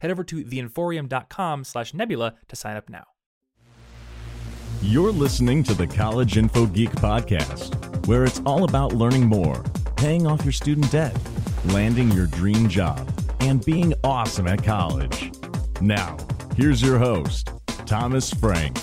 Head over to theinforium.com slash nebula to sign up now. You're listening to the College Info Geek podcast, where it's all about learning more, paying off your student debt, landing your dream job, and being awesome at college. Now, here's your host, Thomas Frank.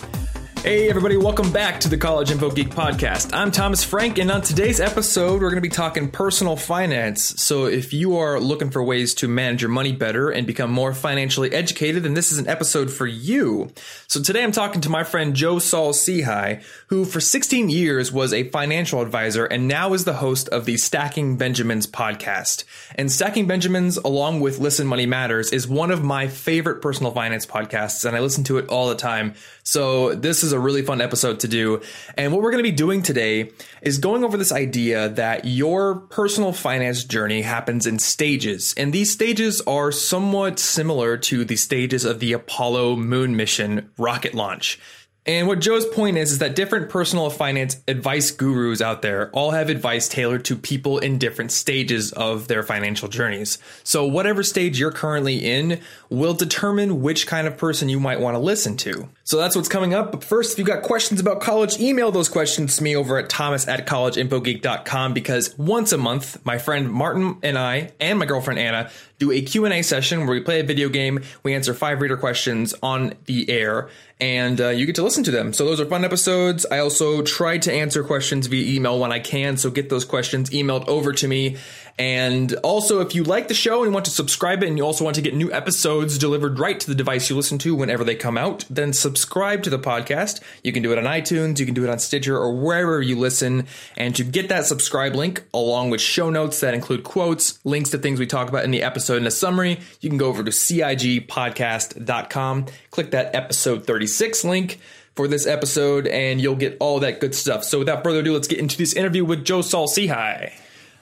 Hey, everybody, welcome back to the College Info Geek Podcast. I'm Thomas Frank, and on today's episode, we're going to be talking personal finance. So, if you are looking for ways to manage your money better and become more financially educated, then this is an episode for you. So, today I'm talking to my friend Joe Saul Sehy, who for 16 years was a financial advisor and now is the host of the Stacking Benjamins podcast. And Stacking Benjamins, along with Listen Money Matters, is one of my favorite personal finance podcasts, and I listen to it all the time. So, this is a really fun episode to do. And what we're going to be doing today is going over this idea that your personal finance journey happens in stages. And these stages are somewhat similar to the stages of the Apollo moon mission rocket launch. And what Joe's point is, is that different personal finance advice gurus out there all have advice tailored to people in different stages of their financial journeys. So whatever stage you're currently in will determine which kind of person you might want to listen to. So that's what's coming up. But first, if you've got questions about college, email those questions to me over at thomas at collegeinfogeek.com because once a month, my friend Martin and I and my girlfriend Anna do a Q&A session where we play a video game, we answer five reader questions on the air, and uh, you get to listen to them. So those are fun episodes. I also try to answer questions via email when I can, so get those questions emailed over to me. And also, if you like the show and want to subscribe it, and you also want to get new episodes delivered right to the device you listen to whenever they come out, then subscribe to the podcast. You can do it on iTunes, you can do it on Stitcher, or wherever you listen. And to get that subscribe link, along with show notes that include quotes, links to things we talk about in the episode, and a summary, you can go over to CIGpodcast.com, click that episode 36 link for this episode, and you'll get all that good stuff. So without further ado, let's get into this interview with Joe Saul Sehy.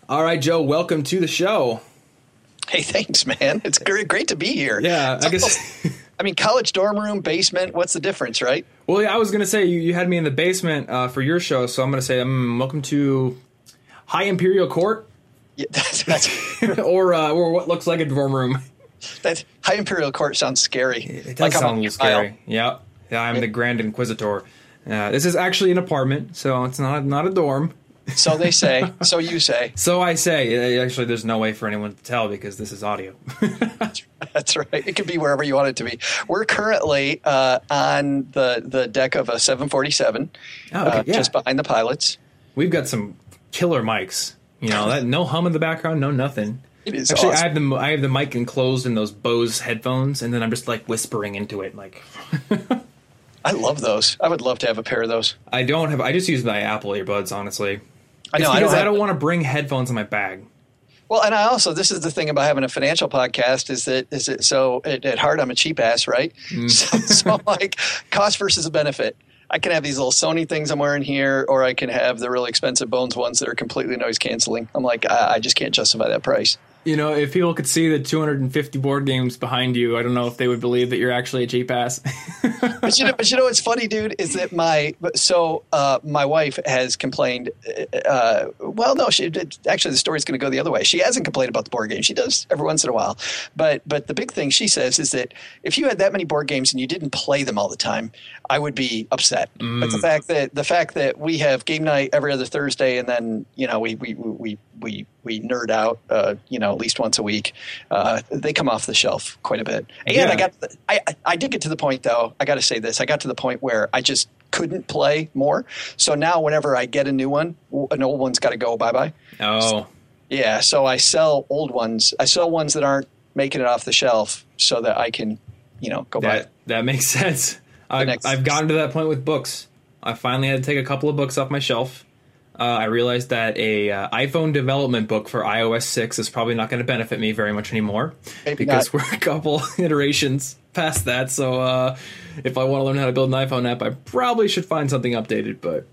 All right, Joe, welcome to the show. Hey, thanks, man. It's great, great to be here. Yeah, I guess. I mean, college dorm room, basement. What's the difference, right? Well, yeah, I was gonna say you, you had me in the basement uh, for your show, so I'm gonna say, um, welcome to High Imperial Court, Yeah, that's, that's or uh, or what looks like a dorm room. that high imperial court sounds scary. It does Like I'm sound a on little scary. Yeah, yeah, I'm the Grand Inquisitor. Uh, this is actually an apartment, so it's not not a dorm. So they say. so you say. So I say, actually, there's no way for anyone to tell because this is audio. That's right. It could be wherever you want it to be. We're currently uh, on the the deck of a 747, Oh, okay, uh, yeah. just behind the pilots. We've got some killer mics. You know, that no hum in the background, no nothing. It is Actually, awesome. I have the I have the mic enclosed in those Bose headphones, and then I'm just like whispering into it. Like I love those. I would love to have a pair of those. I don't have. I just use my Apple earbuds. Honestly, I It's know. I because don't, I don't want to bring headphones in my bag. Well, and I also this is the thing about having a financial podcast is that is it so at, at heart I'm a cheap ass, right? Mm. So, so like cost versus benefit. I can have these little Sony things I'm wearing here, or I can have the really expensive Bose ones that are completely noise canceling. I'm like, I, I just can't justify that price. You know, if people could see the 250 board games behind you, I don't know if they would believe that you're actually a cheap ass. but you know, but you know what's funny, dude, is that my so uh, my wife has complained. Uh, well, no, she did, actually the story's going to go the other way. She hasn't complained about the board game. She does every once in a while, but but the big thing she says is that if you had that many board games and you didn't play them all the time, I would be upset. But the fact that the fact that we have game night every other Thursday, and then you know we we we we we nerd out, uh, you know, at least once a week. Uh, they come off the shelf quite a bit. And Yeah. I got, I, I- I did get to the point though. I got to say this. I got to the point where I just couldn't play more. So now, whenever I get a new one, an old one's got to go bye bye. oh, Yeah. So I sell old ones. I sell ones that aren't making it off the shelf, so that I can, you know, go buy. that that makes sense. I've, next- I've gotten to that point with books. I finally had to take a couple of books off my shelf. uh, I realized that a uh, iPhone development book for iOS 6 is probably not going to benefit me very much anymore Maybe because not. we're a couple iterations past that. So uh, if I want to learn how to build an iPhone app, I probably should find something updated. But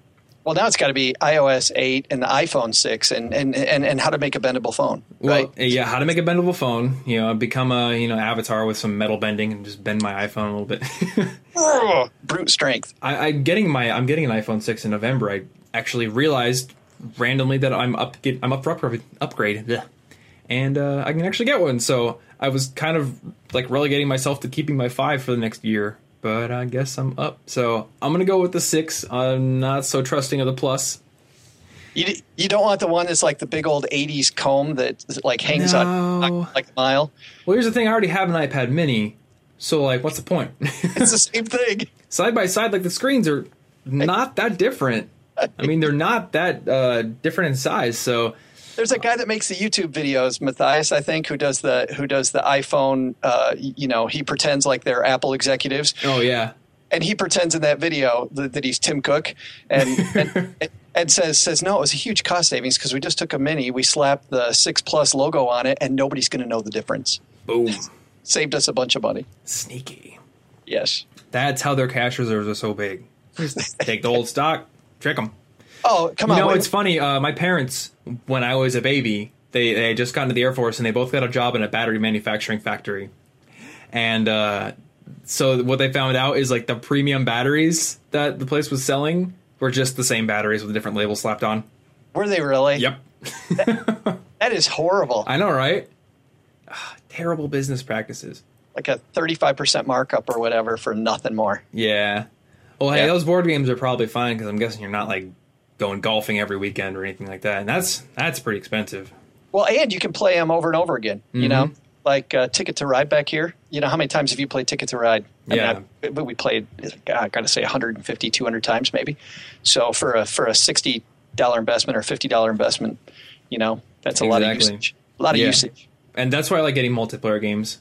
Well, now it's got to be iOS 8 and the iPhone 6 and, and, and, and how to make a bendable phone, right? uh, yeah, how to make a bendable phone? You know, become a you know avatar with some metal bending and just bend my iPhone a little bit. Ugh, brute strength. I, I'm getting my I'm getting an iPhone 6 in November. I actually realized randomly that I'm up get, I'm up for upgrade, upgrade and uh, I can actually get one. So I was kind of like relegating myself to keeping my five for the next year, but I guess I'm up. So I'm gonna go with the six. I'm not so trusting of the plus. You, you don't want the one that's like the big old 80s comb that like hangs No. on like a mile. Well, here's the thing: I already have an iPad Mini, so like, what's the point? It's the same thing. side by side, like the screens are not that different. I mean, they're not that uh, different in size. So There's a guy that makes the YouTube videos, Matthias, I think, who does the who does the iPhone. Uh, you know, he pretends like they're Apple executives, oh yeah, and he pretends in that video that, that he's Tim Cook, and and, and says says no, it was a huge cost savings because we just took a mini, we slapped the six plus logo on it, and nobody's going to know the difference. boom, Saved us a bunch of money. sneaky. Yes. That's how their cash reserves are so big. Just take the old stock, trick them. Oh come You on! know, it's funny. Uh, my parents, when I was a baby, they they had just gotten to the Air Force and they both got a job in a battery manufacturing factory. And uh, so what they found out is like the premium batteries that the place was selling were just the same batteries with a different label slapped on. were they really? Yep, That is horrible. I know, right? Ah, terrible business practices. like a 35% markup or whatever for nothing more. Yeah. Well, hey, Yeah. those board games are probably fine because I'm guessing you're not like going golfing every weekend or anything like that, and that's that's pretty expensive. Well, and you can play them over and over again. You know, like uh, Ticket to Ride back here. You know, how many times have you played Ticket to Ride? I Yeah. mean, I, but we played, I got to say, 150, 200 times maybe. So for a for a sixty dollar investment or fifty dollar investment, you know, that's a lot of usage. A lot of Yeah. usage. and that's why I like getting multiplayer games.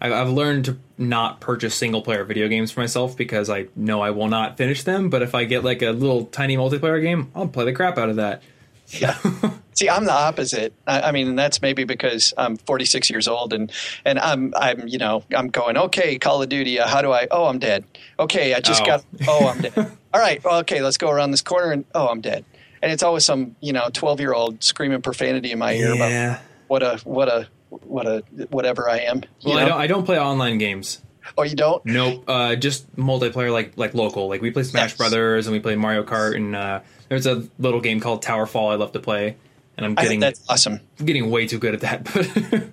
I've learned to not purchase single player video games for myself because I know I will not finish them. But if I get like a little tiny multiplayer game, I'll play the crap out of that. Yeah. See, I'm the opposite. I, I mean, that's maybe because I'm 46 years old, and and I'm I'm you know I'm going okay. Call of Duty. Uh, how do I? Oh, I'm dead. Okay, I just Oh. got. Oh, I'm dead. All right. Well, okay, let's go around this corner, and oh, I'm dead. And it's always some you know 12 year old screaming profanity in my ear about what a what a what a whatever I am. Well, I don't. I don't play online games. Oh, you don't? Nope. Uh, just multiplayer, like like local. Like we play Smash Yes. Brothers and we play Mario Kart, and uh, there's a little game called Tower Fall I love to play, and I'm getting that's awesome. I'm getting way too good at that.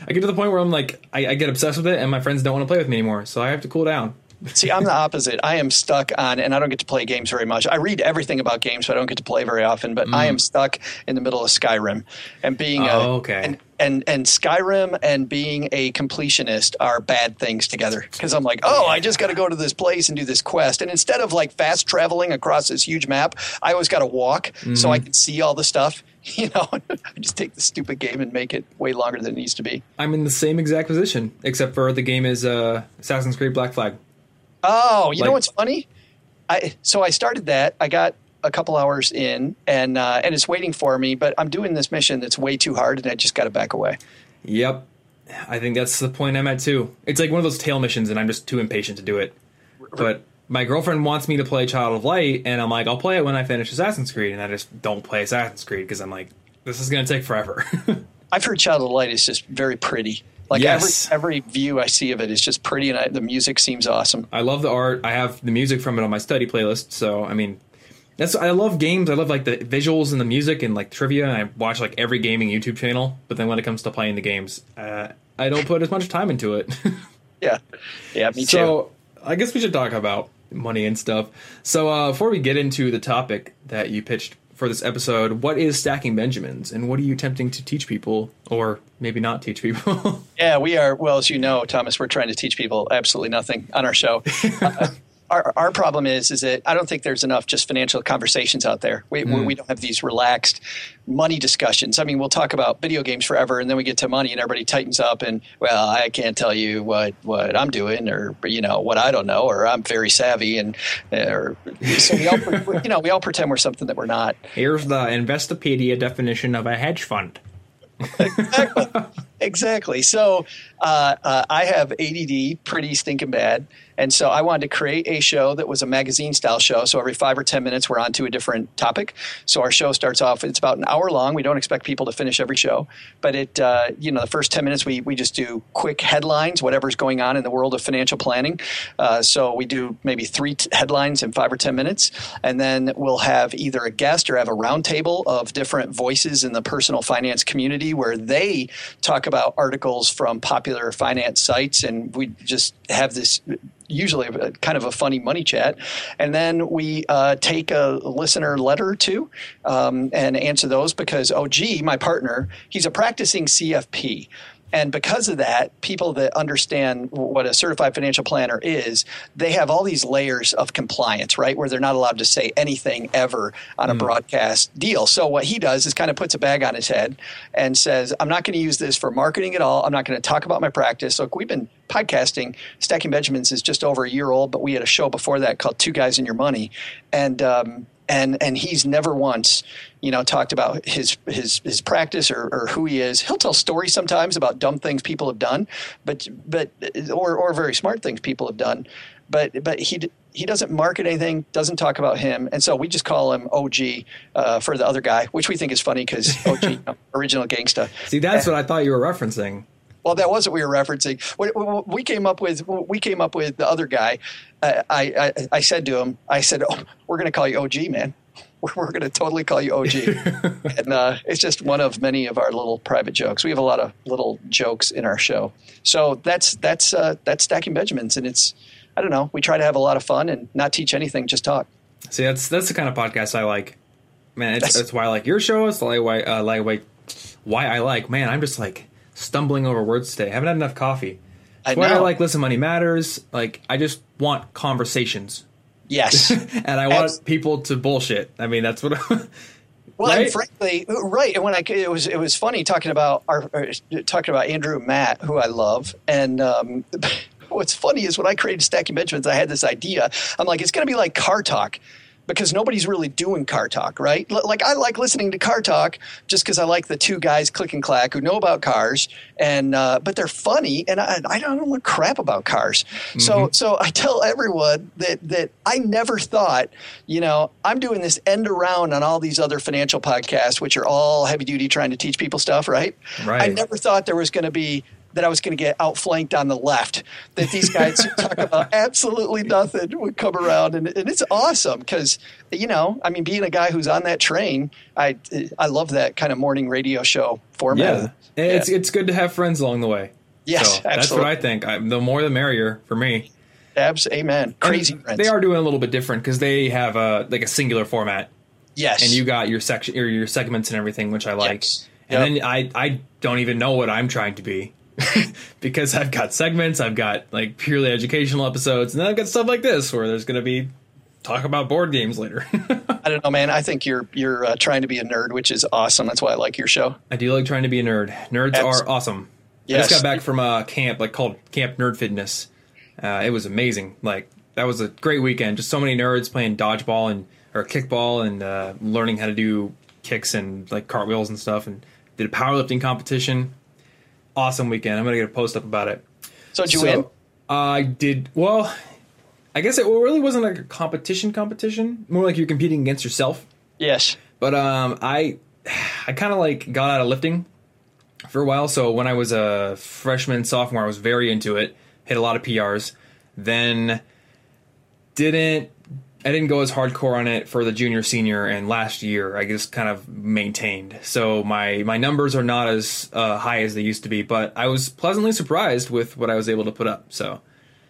But I get to the point where I'm like, I, I get obsessed with it, and my friends don't want to play with me anymore, so I have to cool down. See, I'm the opposite. I am stuck on, and I don't get to play games very much. I read everything about games, so I don't get to play very often. But I am stuck in the middle of Skyrim, and being Mm. Oh, a, okay. and, and and Skyrim and being a completionist are bad things together. Because I'm like, oh, I just got to go to this place and do this quest, and instead of like fast traveling across this huge map, I always got to walk so Mm-hmm. I can see all the stuff. You know, I just take the stupid game and make it way longer than it needs to be. I'm in the same exact position, except for the game is uh, Assassin's Creed Black Flag. Oh, you know what's funny? I so I started that. I got a couple hours in, and uh, and it's waiting for me. But I'm doing this mission that's way too hard, and I just got to back away. Yep. I think that's the point I'm at too. It's like one of those tail missions, and I'm just too impatient to do it. But my girlfriend wants me to play Child of Light, and I'm like, I'll play it when I finish Assassin's Creed, and I just don't play Assassin's Creed because I'm like, this is going to take forever. I've heard Child of Light is just very pretty. Like Yes. every every view I see of it is just pretty, and I, the music seems awesome. I love the art. I have the music from it on my study playlist. So I mean, that's I love games. I love like the visuals and the music and like trivia. I watch like every gaming YouTube channel. But then when it comes to playing the games, uh, I don't put as much time into it. Yeah, yeah, me too. so I guess we should talk about money and stuff. So uh, before we get into the topic that you pitched for this episode, what is stacking Benjamins, and what are you attempting to teach people, or maybe not teach people? Yeah, we are. Well, as you know, Thomas, we're trying to teach people absolutely nothing on our show. Uh, our, our problem is is that I don't think there's enough just financial conversations out there. We, mm. we don't have these relaxed money discussions. I mean, we'll talk about video games forever, and then we get to money, and everybody tightens up, and well, I can't tell you what what I'm doing, or you know what I don't know, or I'm very savvy, and or so we all you know we all pretend we're something that we're not. Here's the Investopedia definition of a hedge fund. exactly. exactly. So uh, uh, I have ADD pretty stinking bad. And so I wanted to create a show that was a magazine style show. So every five or 10 minutes, we're on to a different topic. So our show starts off, it's about an hour long. We don't expect people to finish every show. But it, uh, you know, the first 10 minutes, we, we just do quick headlines, whatever's going on in the world of financial planning. Uh, so we do maybe three t- headlines in five or 10 minutes. And then we'll have either a guest or have a roundtable of different voices in the personal finance community where they talk about articles from popular finance sites. And we just have this usually kind of a funny money chat. And then we uh, take a listener letter or two um, and answer those because oh, gee, my partner, he's a practicing CFP. And because of that, people that understand what a certified financial planner is, they have all these layers of compliance, right? Where they're not allowed to say anything ever on a mm. broadcast deal. So what he does is kind of puts a bag on his head and says, I'm not going to use this for marketing at all. I'm not going to talk about my practice. Look, we've been podcasting. Stacking Benjamins is just over a year old, but we had a show before that called Two Guys in Your Money. And, um, and and he's never once you know talked about his his his practice or, or who he is. He'll tell stories sometimes about dumb things people have done but but or or very smart things people have done. But but he he doesn't market anything doesn't talk about him. And so we just call him og uh, for the other guy which we think is funny because og you know, original gangsta. See that's what i thought you were referencing well, that was what we were referencing. We came up with we came up with the other guy. I, I, I said to him, I said, oh, "We're going to call you OG, man. We're, we're going to totally call you OG." and uh, it's just one of many of our little private jokes. We have a lot of little jokes in our show. So that's that's uh, that's stacking Benjamins, and it's I don't know. We try to have a lot of fun and not teach anything, just talk. See, that's that's the kind of podcast I like. Man, it's, that's why I like your show. It's like why uh, like why, why I like. Man, I'm just like stumbling over words today. I haven't had enough coffee. That's I why I like Listen Money Matters. Like I just want conversations. Yes. and I want people to bullshit. I mean, that's what I, Well, right? and frankly, right. And when I it was it was funny talking about our talking about Andrew Matt, who I love, and um, what's funny is when I created Stacking Benjamins, I had this idea. I'm like, it's going to be like car talk because nobody's really doing car talk, right? L- like I like listening to car talk just because I like the two guys click and clack who know about cars, and uh, but they're funny, and I, I don't know crap about cars. Mm-hmm. So so I tell everyone that that I never thought, you know, I'm doing this end around on all these other financial podcasts, which are all heavy duty trying to teach people stuff, right? Right. I never thought there was going to be that I was going to get outflanked on the left. That these guys talk about absolutely nothing would come around, and, and it's awesome because you know, I mean, being a guy who's on that train, I I love that kind of morning radio show format. Yeah, it's yeah. it's good to have friends along the way. Yes, so that's what I think. I, the more, the merrier for me. Abs, amen. Crazy friends. They are doing a little bit different because they have a like a singular format. Yes, and you got your section, your, your segments and everything, which I like. Yes. And yep. then I I don't even know what I'm trying to be. because I've got segments, I've got like purely educational episodes, and then I've got stuff like this where there's going to be talk about board games later. I don't know, man. I think you're you're uh, trying to be a nerd, which is awesome. That's why I like your show. I do like trying to be a nerd. Nerds are awesome. Yes. I just got back from a camp like called Camp Nerd Fitness. Uh, it was amazing. Like that was a great weekend. Just so many nerds playing dodgeball and or kickball and uh, learning how to do kicks and like cartwheels and stuff. And did a powerlifting competition awesome weekend. I'm gonna get a post up about it. So did you so, win? I did. Well, I guess it really wasn't like a competition competition. More like you're competing against yourself. Yes. But um, I I kind of like got out of lifting for a while. So when I was a freshman, sophomore, I was very into it. Hit a lot of PRs. Then didn't I didn't go as hardcore on it for the junior, senior, and last year. I just kind of maintained. So my my numbers are not as uh, high as they used to be, but I was pleasantly surprised with what I was able to put up. So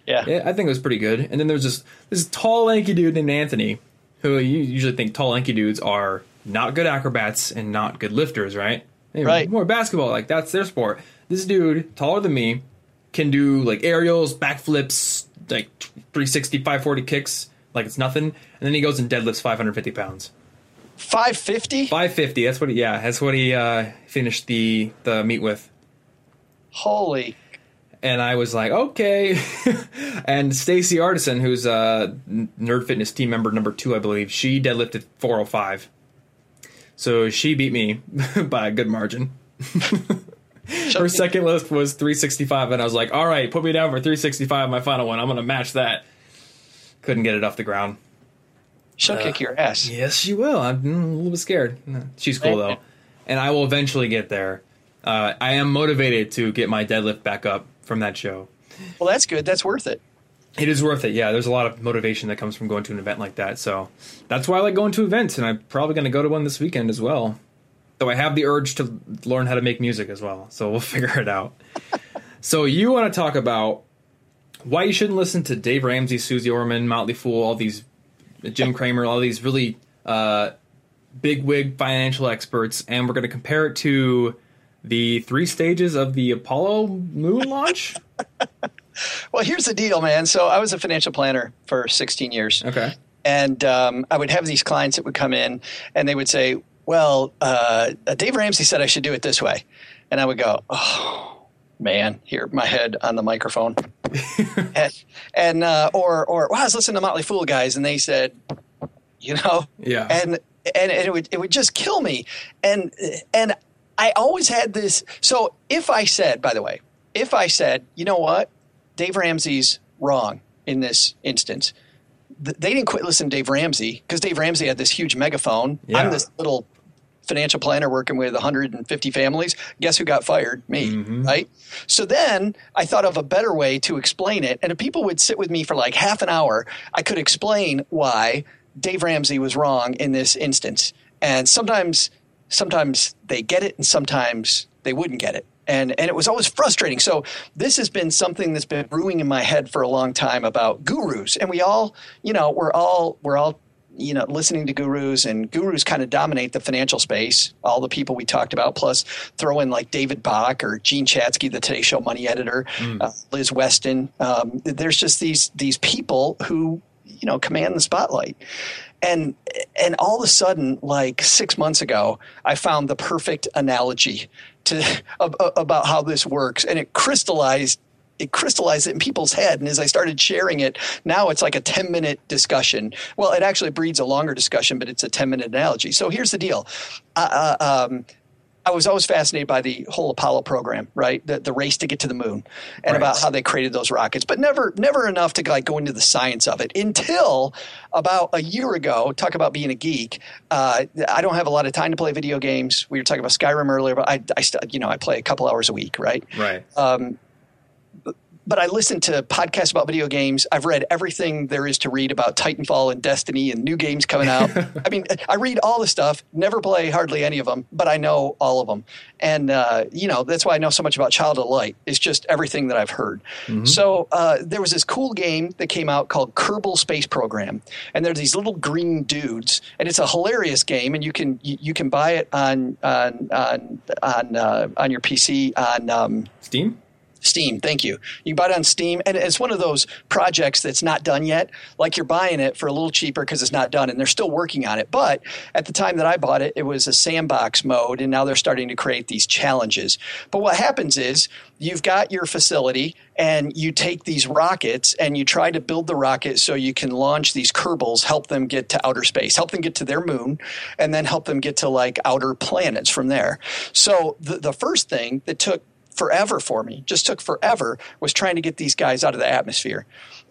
yeah, yeah I think it was pretty good. And then there's this this tall, lanky dude named Anthony, who you usually think tall, lanky dudes are not good acrobats and not good lifters, right? Right. More basketball, like that's their sport. This dude, taller than me, can do like aerials, backflips, like 360, 540 kicks like it's nothing, and then he goes and deadlifts 550 pounds. 550? 550. That's what. He, yeah, that's what he uh, finished the the meet with. Holy. And I was like, okay. and Staci Ardison, who's a Nerd Fitness team member number two, I believe, she deadlifted 405. So she beat me by a good margin. Her second lift was 365, and I was like, all right, put me down for 365, my final one. I'm going to match that. Couldn't get it off the ground. She'll uh, kick your ass. Yes, she will. I'm a little bit scared. She's cool, though. And I will eventually get there. Uh, I am motivated to get my deadlift back up from that show. Well, that's good. That's worth it. It is worth it. Yeah, there's a lot of motivation that comes from going to an event like that. So that's why I like going to events, and I'm probably going to go to one this weekend as well. Though I have the urge to learn how to make music as well, so we'll figure it out. so you want to talk about why you shouldn't listen to Dave Ramsey, Susie Orman, Motley Fool, all these Jim Cramer, all these really uh, big wig financial experts, and we're going to compare it to the three stages of the Apollo moon launch. well, here's the deal, man. So I was a financial planner for 16 years. Okay. And um, I would have these clients that would come in and they would say, Well, uh, Dave Ramsey said I should do it this way. And I would go, Oh, man, here, my head on the microphone. and, and uh, or, or, well, I was listening to Motley Fool guys and they said, you know, yeah. And, and it would, it would just kill me. And, and I always had this. So if I said, by the way, if I said, you know what, Dave Ramsey's wrong in this instance, they didn't quit listening to Dave Ramsey because Dave Ramsey had this huge megaphone. Yeah. I'm this little financial planner working with 150 families. Guess who got fired? Me, mm-hmm. right? So then I thought of a better way to explain it. And if people would sit with me for like half an hour, I could explain why Dave Ramsey was wrong in this instance. And sometimes sometimes they get it and sometimes they wouldn't get it. And, and it was always frustrating. So this has been something that's been brewing in my head for a long time about gurus. And we all, you know, we're all we're all you know listening to gurus and gurus kind of dominate the financial space. All the people we talked about plus throw in like david bach or jean chatzky the today show money editor mm. uh, liz weston. Um, there's just these these people who you know command the spotlight. And and all of a sudden like six months ago i found the perfect analogy to about how this works. And it crystallized it crystallized it in people's head and as i started sharing it now it's like a 10 minute discussion well it actually breeds a longer discussion but it's a 10 minute analogy so here's the deal uh, uh um, I was always fascinated by the whole Apollo program, right? The, the race to get to the moon and right. about how they created those rockets, but never never enough to like go into the science of it until about a year ago. Talk about being a geek. Uh, I don't have a lot of time to play video games. We were talking about Skyrim earlier, but I, I you know I play a couple hours a week, right? Right. Um, but I listen to podcasts about video games. I've read everything there is to read about Titanfall and Destiny and new games coming out. I mean, I read all the stuff, never play hardly any of them, but I know all of them. And, uh, you know, that's why I know so much about Child of Light. It's just everything that I've heard. Mm-hmm. So uh, there was this cool game that came out called Kerbal Space Program. And they're these little green dudes. And it's a hilarious game. And you can you, you can buy it on, on, on, on, uh, on your PC on um, Steam? Steam, thank you. You buy it on Steam, and it's one of those projects that's not done yet. Like you're buying it for a little cheaper because it's not done, and they're still working on it. But at the time that I bought it, it was a sandbox mode, and now they're starting to create these challenges. But what happens is you've got your facility, and you take these rockets and you try to build the rocket so you can launch these Kerbals, help them get to outer space, help them get to their moon, and then help them get to like outer planets from there. So the, the first thing that took forever for me, just took forever, was trying to get these guys out of the atmosphere.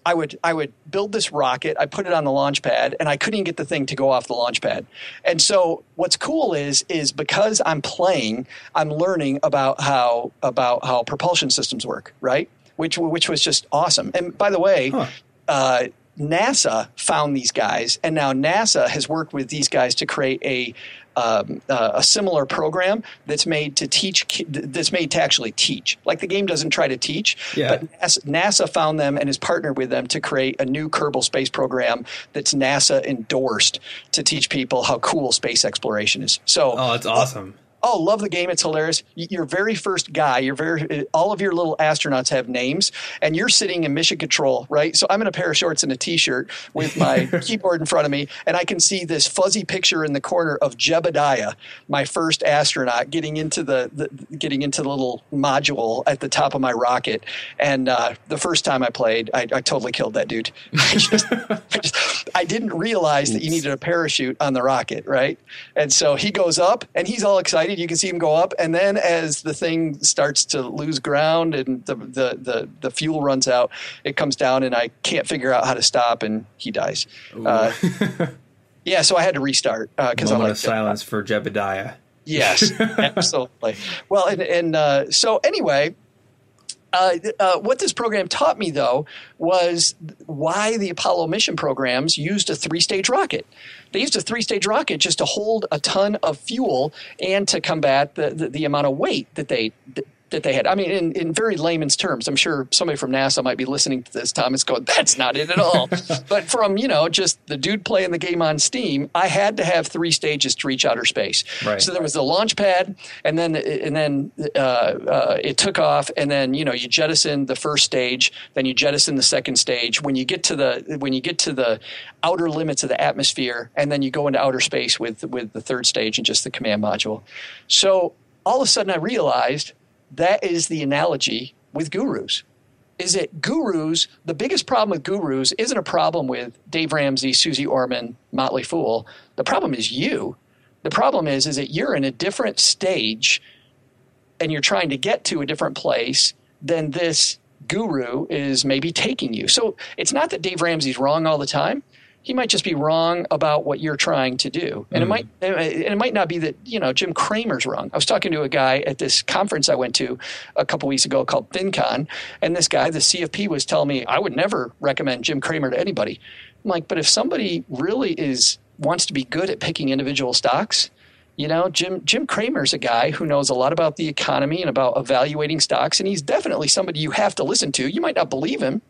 I would I would build this rocket, I put it on the launch pad, and I couldn't even get the thing to go off the launch pad. And so what's cool is is because I'm playing, I'm learning about how about how propulsion systems work, right? Which which was just awesome. And by the way, huh. uh, NASA found these guys, and now NASA has worked with these guys to create a um, uh, a similar program that's made to teach that's made to actually teach. Like the game doesn't try to teach yeah. but NASA, NASA, found them and has partnered with them to create a new kerbal space program that's nasa endorsed to teach people how cool space exploration is. So oh it's awesome oh, love the game. It's hilarious. Your very first guy, your very, all of your little astronauts have names, and you're sitting in mission control, right? So I'm in a pair of shorts and a t-shirt with my keyboard in front of me, and I can see this fuzzy picture in the corner of Jebediah, my first astronaut, getting into the, the getting into the little module at the top of my rocket. And uh, the first time I played, I, I totally killed that dude. I, just, I, I didn't realize that you needed a parachute on the rocket, right? And so he goes up, and he's all excited. You can see him go up, and then as the thing starts to lose ground and the the the, the fuel runs out, it comes down, and I can't figure out how to stop, and he dies. Uh, yeah, so I had to restart because uh, I'm like of silence for Jebediah. Yes, absolutely. Well, and, and uh, so anyway, uh, uh, what this program taught me, though, was why the Apollo mission programs used a three stage rocket. They used a three stage rocket just to hold a ton of fuel and to combat the, the, the amount of weight that they that they had. I mean, in, in very layman's terms, I'm sure somebody from NASA might be listening to this, Thomas, going, that's not it at all. but from, you know, just the dude playing the game on Steam, I had to have three stages to reach outer space. Right. So there was the launch pad, and then and then uh, uh, it took off, and then, you know, you jettison the first stage, then you jettison the second stage. When you get to the when you get to the outer limits of the atmosphere, and then you go into outer space with with the third stage and just the command module. So all of a sudden I realized that is the analogy with gurus. Is it gurus? The biggest problem with gurus isn't a problem with Dave Ramsey, Susie Orman, Motley Fool. The problem is you. The problem is is that you're in a different stage and you're trying to get to a different place than this guru is maybe taking you. So it's not that Dave Ramsey's wrong all the time he might just be wrong about what you're trying to do. And mm. it might and it might not be that, you know, Jim Cramer's wrong. I was talking to a guy at this conference I went to a couple weeks ago called FinCon, and this guy, the CFP, was telling me I would never recommend Jim Cramer to anybody. I'm like, but if somebody really is wants to be good at picking individual stocks, you know, Jim Jim Cramer's a guy who knows a lot about the economy and about evaluating stocks, and he's definitely somebody you have to listen to. You might not believe him,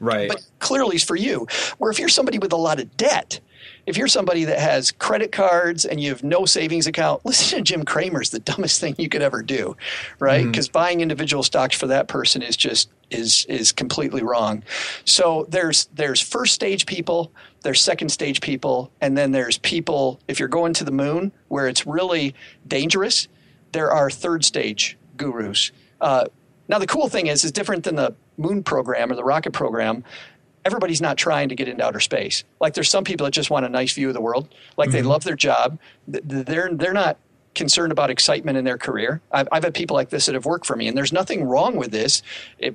Right. But clearly it's for you. Where if you're somebody with a lot of debt, if you're somebody that has credit cards and you have no savings account, listen to Jim Cramer's the dumbest thing you could ever do, right? Because mm-hmm. buying individual stocks for that person is just is is completely wrong. So there's there's first stage people, there's second stage people, and then there's people if you're going to the moon where it's really dangerous, there are third stage gurus. Uh, now the cool thing is, is different than the moon program or the rocket program, everybody's not trying to get into outer space. Like there's some people that just want a nice view of the world. Like mm-hmm. they love their job. They're they're not concerned about excitement in their career. I've, I've, had people like this that have worked for me, and there's nothing wrong with this.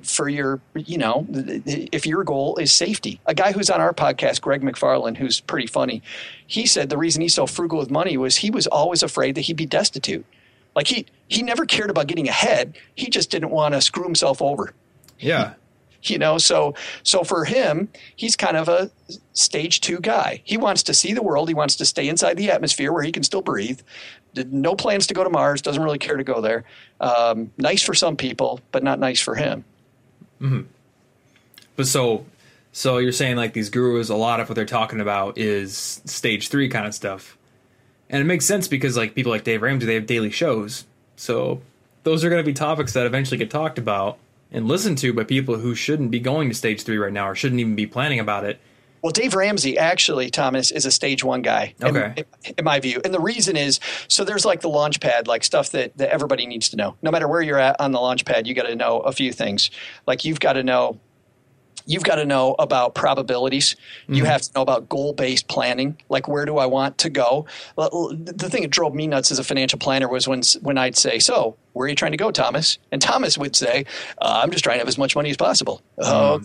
for your, you know, if your goal is safety. A guy who's on our podcast, Greg McFarland, who's pretty funny, he said the reason he's so frugal with money was he was always afraid that he'd be destitute. Like he he never cared about getting ahead. He just didn't want to screw himself over. Yeah. You know, so so for him, he's kind of a stage two guy. He wants to see the world. He wants to stay inside the atmosphere where he can still breathe. No plans to go to Mars. Doesn't really care to go there. Um, nice for some people, but not nice for him. Mm-hmm. But so, so you're saying like these gurus, a lot of what they're talking about is stage three kind of stuff, and it makes sense because like people like Dave Ramsey, they have daily shows, so those are going to be topics that eventually get talked about and listened to by people who shouldn't be going to stage three right now or shouldn't even be planning about it. Well, Dave Ramsey actually, Thomas, is a stage one guy. Okay. In, in, my view. And the reason is so there's like the launch pad, like stuff that, that everybody needs to know. No matter where you're at on the launch pad, you got to know a few things. Like you've got to know you've got to know about probabilities. Mm-hmm. You have to know about goal based planning. Like, where do I want to go? The thing that drove me nuts as a financial planner was when, when I'd say, So, where are you trying to go, Thomas? And Thomas would say, uh, I'm just trying to have as much money as possible. Mm-hmm.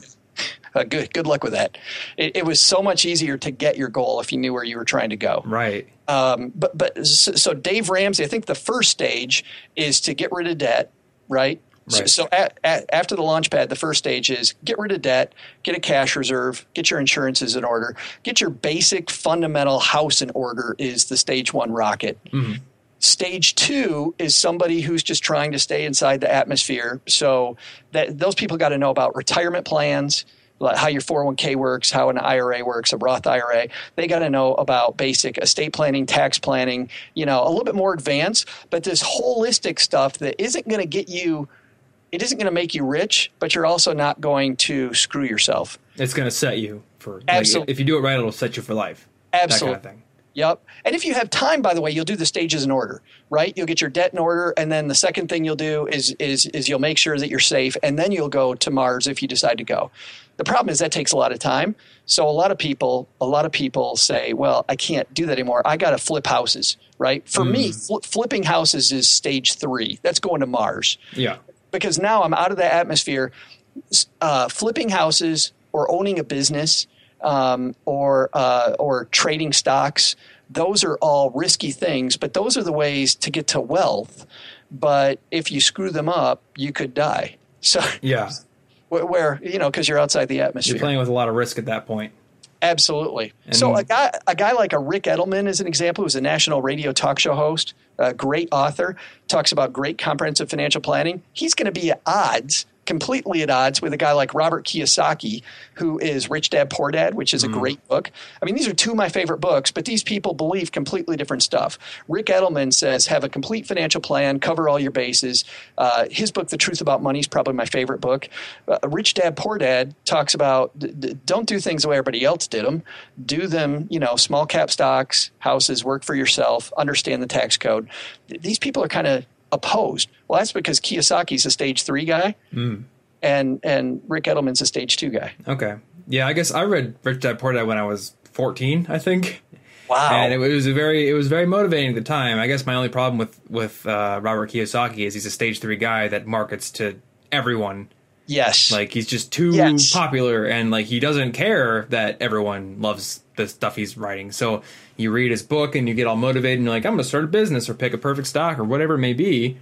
Uh, good. Good luck with that. It, it, was so much easier to get your goal if you knew where you were trying to go. Right. Um, but but so, so Dave Ramsey, I think the first stage is to get rid of debt. Right. Right. So, so at, at, after the launch pad, the first stage is get rid of debt, get a cash reserve, get your insurances in order, get your basic fundamental house in order is the stage one rocket. Mm-hmm. Stage two is somebody who's just trying to stay inside the atmosphere. So that those people got to know about retirement plans, how your 401k works, how an IRA works, a Roth IRA. They got to know about basic estate planning, tax planning, you know, a little bit more advanced, but this holistic stuff that isn't going to get you it isn't going to make you rich, but you're also not going to screw yourself. It's going to set you for Absolutely. Like, if you do it right, it'll set you for life. Absolutely. That kind of thing. Yep. And if you have time, by the way, you'll do the stages in order, right? You'll get your debt in order, and then the second thing you'll do is is is you'll make sure that you're safe, and then you'll go to Mars if you decide to go. The problem is that takes a lot of time. So a lot of people, a lot of people say, "Well, I can't do that anymore. I got to flip houses." Right? For me, mm. fl- flipping houses is stage three. That's going to Mars Yeah. Because now I'm out of that atmosphere. Uh, flipping houses or owning a business um, or uh, or trading stocks, those are all risky things, but those are the ways to get to wealth. But if you screw them up, you could die. So Yeah. where, where you know because you're outside the atmosphere. You're playing with a lot of risk at that point. Absolutely. so a guy, a guy like a Ric Edelman, as an example, who's a national radio talk show host, a great author, talks about great comprehensive financial planning. He's going to be at odds, completely at odds, with a guy like Robert Kiyosaki, who is Rich Dad Poor Dad, which is a great book. I mean, these are two of my favorite books, but these people believe completely different stuff. Ric Edelman says have a complete financial plan, cover all your bases. Uh, his book, The Truth About Money, is probably my favorite book. Uh, Rich Dad Poor Dad talks about d- d- don't do things the way everybody else did them. Do them, you know, small cap stocks, houses, work for yourself, understand the tax code. Th- These people are kind of opposed. Well, that's because Kiyosaki's a stage three guy, and and Ric Edelman's a stage two guy. Okay. Yeah, I guess I read Rich Dad Poor Dad when I was 14, I think. Wow. And it was a very it was very motivating at the time. I guess my only problem with with uh, Robert Kiyosaki is he's a stage three guy that markets to everyone. Yes. Like he's just too Yes. popular, and like he doesn't care that everyone loves the stuff he's writing. So you read his book and you get all motivated, and you're like, I'm going to start a business or pick a perfect stock or whatever it may be.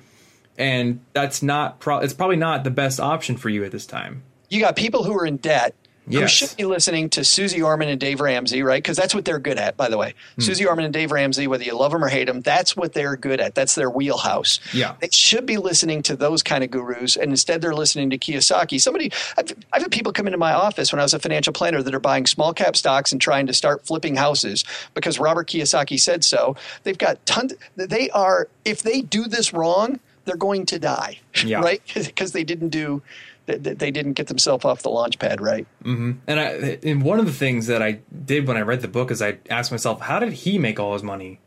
And that's not pro- it's probably not the best option for you at this time. you got people who are in debt who should be listening to Susie Orman and Dave Ramsey, right? Because that's what they're good at, by the way. Hmm. Susie Orman and Dave Ramsey, whether you love them or hate them, that's what they're good at. That's their wheelhouse. Yeah. They should be listening to those kind of gurus, and instead they're listening to Kiyosaki. Somebody, I've, I've had people come into my office when I was a financial planner that are buying small cap stocks and trying to start flipping houses because Robert Kiyosaki said so. They've got tons, they are, if they do this wrong, they're going to die, Yeah. right? Because they didn't do, they, they didn't get themselves off the launch pad, right? And I and one of the things that I did when I read the book is I asked myself, how did he make all his money?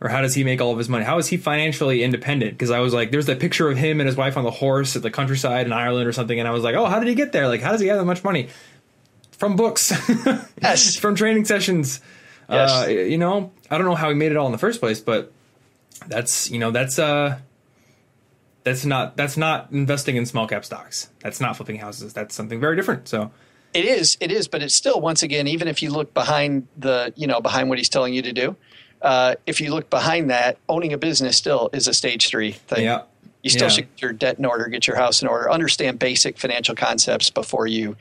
Or how does he make all of his money? How is he financially independent? Because I was like, there's that picture of him and his wife on the horse at the countryside in Ireland or something, and I was like, oh, how did he get there? Like, how does he have that much money? From books, Yes. from training sessions. Yes. Uh, you know, I don't know how he made it all in the first place, but that's you know that's uh that's not that's not investing in small cap stocks. That's not flipping houses. That's something very different. So. It is, it is, but it's still once again, even if you look behind the, you know, behind what he's telling you to do, uh, if you look behind that, owning a business still is a stage three thing. Yeah. You still Yeah. should get your debt in order, get your house in order, understand basic financial concepts before you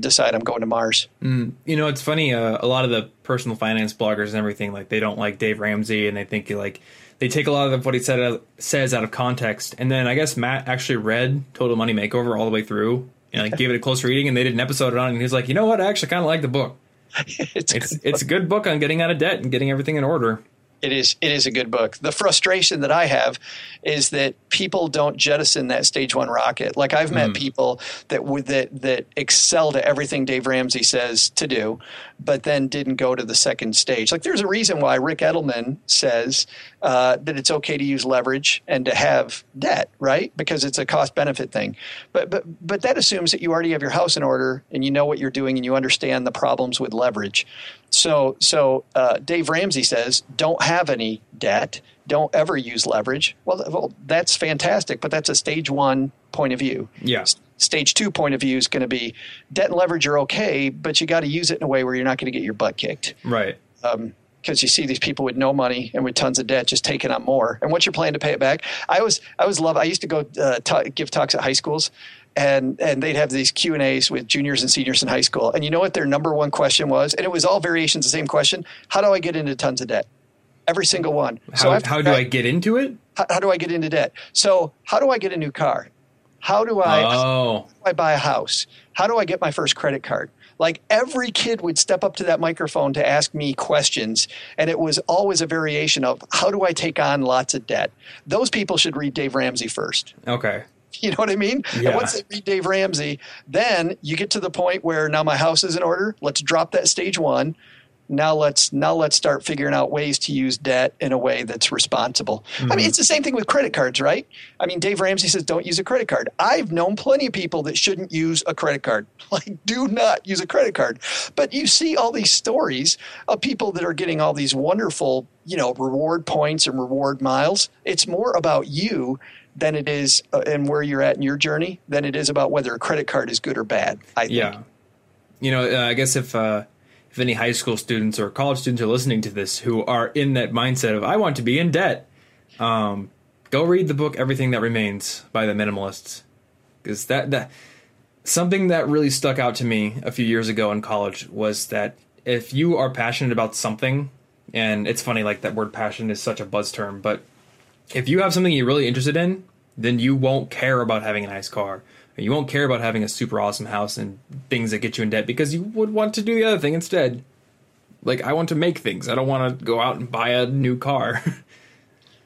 decide I'm going to Mars. You know, it's funny. Uh, a lot of the personal finance bloggers and everything, like they don't like Dave Ramsey, and they think like they take a lot of what he said says out of context. And then I guess Matt actually read Total Money Makeover all the way through and like gave it a close reading, and they did an episode on it. And he's like, you know what? I actually kind of like the book. it's, It's it's a good book on getting out of debt and getting everything in order. It is. It is a good book. The frustration that I have is that people don't jettison that stage one rocket. Like I've met hmm. people that would that that excel to everything Dave Ramsey says to do, but then didn't go to the second stage. Like there's a reason why Ric Edelman says uh, that it's okay to use leverage and to have debt, right? Because it's a cost benefit thing. But but but that assumes that you already have your house in order and you know what you're doing and you understand the problems with leverage. So, so uh, Dave Ramsey says, don't have any debt, don't ever use leverage. Well, well, that's fantastic, but that's a stage one point of view. Yeah. S- Stage two point of view is going to be debt and leverage are okay, but you got to use it in a way where you're not going to get your butt kicked Right. because you see these people with no money and with tons of debt just taking on more. And what's your plan to pay it back? I was I was love. I used to go uh, ta give talks at high schools, and and they'd have these Q and A's with juniors and seniors in high school. And you know what their number one question was? And it was all variations of the same question: How do I get into tons of debt? Every single one. How, I've- how do I get into it? How, how do I get into debt? So how do I get a new car? How do I? Oh, I buy a house? how do I get my first credit card? Like every kid would step up to that microphone to ask me questions, and it was always a variation of how do I take on lots of debt? Those people should read Dave Ramsey first. Okay. You know what I mean? Yeah. And once they read Dave Ramsey, then you get to the point where now my house is in order. Let's drop that stage one. Now let's now let's start figuring out ways to use debt in a way that's responsible. I mean, it's the same thing with credit cards, right? I mean, Dave Ramsey says don't use a credit card. I've known plenty of people that shouldn't use a credit card. Like, do not use a credit card. But you see all these stories of people that are getting all these wonderful, you know, reward points and reward miles. It's more about you than it is uh, and where you're at in your journey than it is about whether a credit card is good or bad. I think. Yeah. You know, uh, I guess if uh, if any high school students or college students are listening to this who are in that mindset of I want to be in debt, um, go read the book Everything That Remains by the Minimalists, because that that something that really stuck out to me a few years ago in college was that if you are passionate about something, and it's funny like that word passion is such a buzz term, but if you have something you're really interested in, then you won't care about having a nice car. You won't care about having a super awesome house and things that get you in debt because you would want to do the other thing instead. Like I want to make things. I don't want to go out and buy a new car.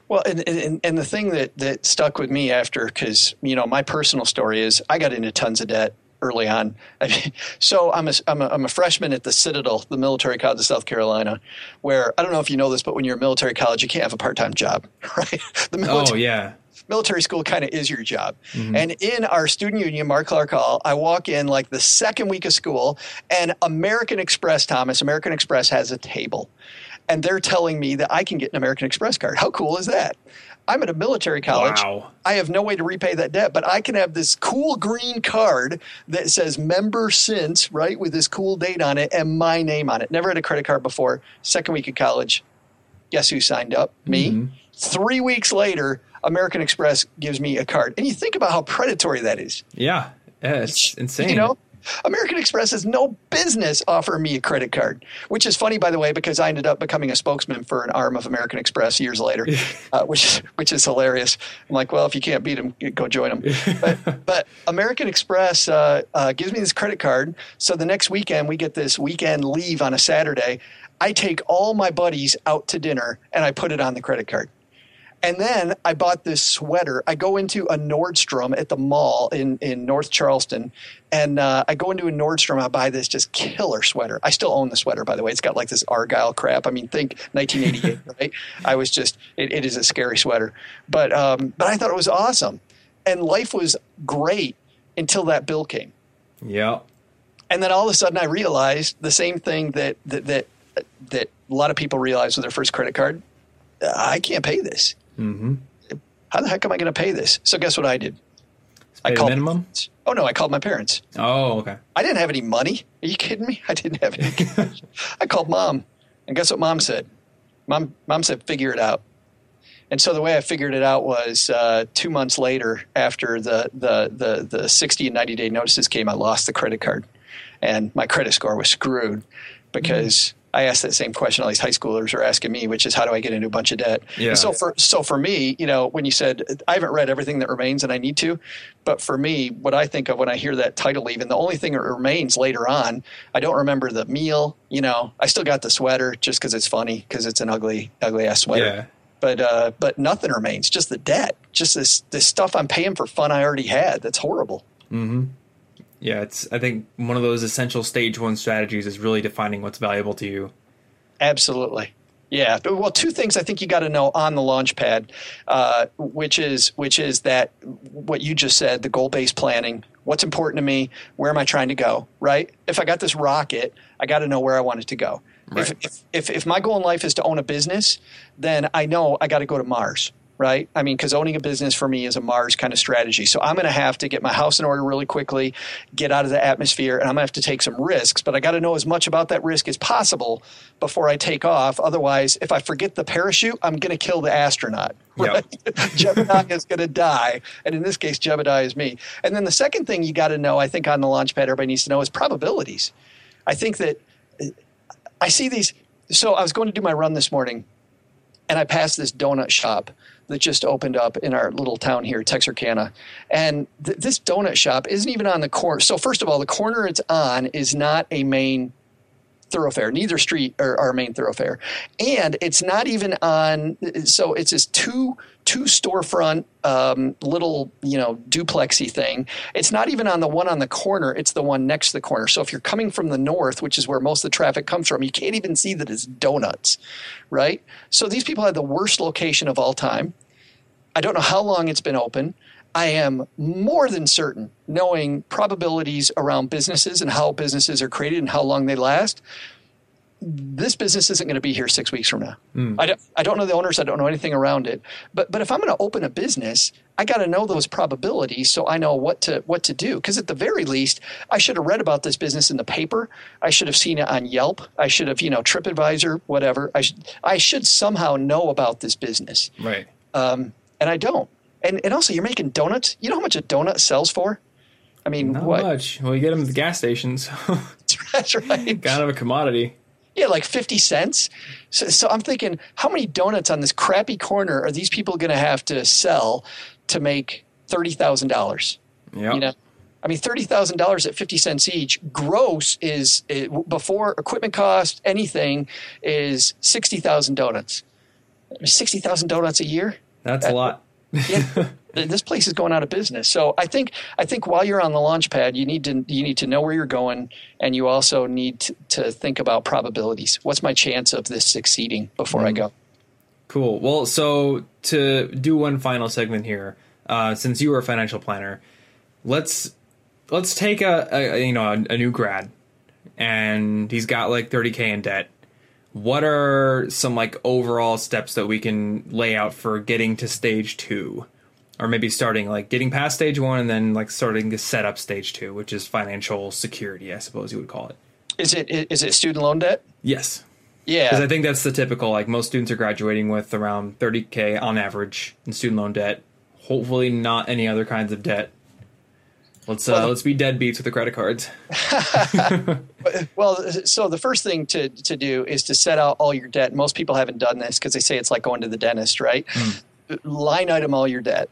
Well, and, and, and the thing that, that stuck with me after, because, you know, my personal story is I got into tons of debt early on. I mean, so I'm a, I'm, a, I'm a freshman at the Citadel, the military college of South Carolina, where I don't know if you know this, but when you're a military college, you can't have a part time job, right? The oh yeah. Military school kind of is your job. Mm-hmm. And in our student union, Mark Clark Hall, I walk in like the second week of school, and American Express, Thomas, American Express has a table. And they're telling me that I can get an American Express card. How cool is that? I'm at a military college. Wow. I have no way to repay that debt, but I can have this cool green card that says member since, right, with this cool date on it and my name on it. Never had a credit card before. Second week of college, guess who signed up? Me. Mm-hmm. Three weeks later, American Express gives me a card. And you think about how predatory that is. Yeah. Yeah, it's insane. You know, American Express has no business offering me a credit card, which is funny, by the way, because I ended up becoming a spokesman for an arm of American Express years later, uh, which is which is hilarious. I'm like, well, if you can't beat them, go join them. but, but American Express uh, uh, gives me this credit card, so the next weekend we get this weekend leave on a Saturday. I take all my buddies out to dinner and I put it on the credit card. And then I bought this sweater. I go into a Nordstrom at the mall in, in North Charleston, and uh, I go into a Nordstrom. I buy this just killer sweater. I still own the sweater, by the way. It's got like this Argyle crap. I mean, think 1988, right? I was just, it, it is a scary sweater, but um, but I thought it was awesome, and life was great until that bill came. Yeah. And then all of a sudden, I realized the same thing that that that, that a lot of people realize with their first credit card. I can't pay this. Mm-hmm. How the heck am I going to pay this? So guess what I did? Pay the called minimum. Oh no, I called my parents. Oh, okay. I didn't have any money. Are you kidding me? I didn't have any cash. I called mom, and guess what mom said? Mom, mom said, figure it out. And so the way I figured it out was uh, two months later, after the, the the the sixty and ninety day notices came, I lost the credit card, and my credit score was screwed because I asked that same question all these high schoolers are asking me, which is how do I get into a bunch of debt? Yeah. And so for so for me, you know, when you said I haven't read everything that remains and I need to, but for me, what I think of when I hear that title even, the only thing that remains later on, I don't remember the meal. You know, I still got the sweater just because it's funny because it's an ugly ugly ass sweater. Yeah. But uh, but nothing remains, just the debt, just this this stuff I'm paying for fun I already had. That's horrible. Yeah, it's. I think one of those essential stage one strategies is really defining what's valuable to you. Absolutely. Yeah. Well, two things I think you got to know on the launch pad, uh, which is which is that what you just said, the goal based planning. What's important to me? Where am I trying to go? Right. If I got this rocket, I got to know where I want it to go. Right. If, if if if my goal in life is to own a business, then I know I got to go to Mars. Right. I mean, because owning a business for me is a Mars kind of strategy. So I'm going to have to get my house in order really quickly, get out of the atmosphere, and I'm going to have to take some risks. But I got to know as much about that risk as possible before I take off. Otherwise, if I forget the parachute, I'm going to kill the astronaut. Yep. Right? Jebediah is going to die. And in this case, Jebediah is me. And then the second thing you got to know, I think, on the launch pad, everybody needs to know is probabilities. I think that I see these. So I was going to do my run this morning, and I passed this donut shop that just opened up in our little town here, Texarkana. And th- this donut shop isn't even on the corner. So, first of all, the corner it's on is not a main thoroughfare. Neither street are our main thoroughfare, and it's not even on. So it's this two two storefront um, little you know duplexy thing. It's not even on the one on the corner. It's the one next to the corner. So if you're coming from the north, which is where most of the traffic comes from, you can't even see that it's donuts, right? So these people had the worst location of all time. I don't know how long it's been open. I am more than certain, knowing probabilities around businesses and how businesses are created and how long they last, this business isn't going to be here six weeks from now. Mm. I, don't, I don't know the owners. I don't know anything around it. But but if I'm going to open a business, I got to know those probabilities so I know what to what to do. Because at the very least, I should have read about this business in the paper. I should have seen it on Yelp. I should have you know TripAdvisor, whatever. I should I should somehow know about this business. Right. Um, and I don't. And and also, you're making donuts. You know how much a donut sells for? I mean, not what? much. Well, you get them at the gas stations. That's right. kind of a commodity. Yeah, like 50 cents. So, so, I'm thinking, how many donuts on this crappy corner are these people going to have to sell to make $30,000? Yeah. You know? I mean, $30,000 at 50 cents each, gross is, it, before equipment cost, anything, is 60,000 donuts. 60,000 donuts a year? That's a lot. Yeah. this place is going out of business. So I think I think while you're on the launch pad, you need to you need to know where you're going, and you also need to, to think about probabilities. What's my chance of this succeeding before mm. I go? Cool. Well, so to do one final segment here, uh, since you are a financial planner, let's let's take a, a you know a, a new grad, and he's got like 30k in debt what are some like overall steps that we can lay out for getting to stage two or maybe starting like getting past stage one and then like starting to set up stage two, which is financial security, I suppose you would call it. Is it is it student loan debt? Yes. Yeah. Because I think that's the typical like most students are graduating with around 30k on average in student loan debt. Hopefully not any other kinds of debt. Let's uh, well, let's be deadbeats with the credit cards. well, so the first thing to to do is to set out all your debt. Most people haven't done this because they say it's like going to the dentist, right? Mm. Line item all your debt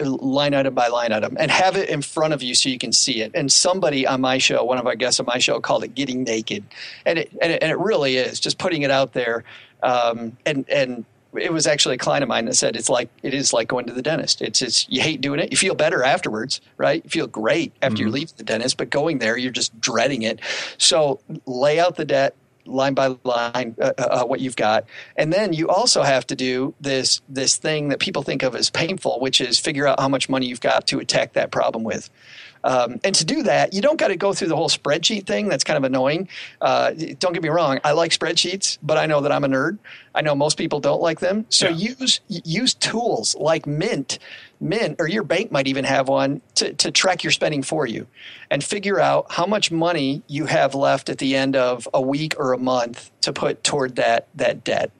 line item by line item and have it in front of you so you can see it. And somebody on my show, one of our guests on my show, called it "getting naked," and it and it, and it really is just putting it out there. Um, and and it was actually a client of mine that said it's like it is like going to the dentist. It's it's you hate doing it. You feel better afterwards, right? You feel great after mm-hmm. you leave the dentist, but going there you're just dreading it. So lay out the debt, line by line uh, uh, uh, what you've got and then you also have to do this this thing that people think of as painful which is figure out how much money you've got to attack that problem with um, and to do that, you don't got to go through the whole spreadsheet thing. That's kind of annoying. Uh, don't get me wrong. I like spreadsheets, but I know that I'm a nerd. I know most people don't like them. So yeah. use use tools like Mint, Mint, or your bank might even have one to, to track your spending for you, and figure out how much money you have left at the end of a week or a month to put toward that that debt.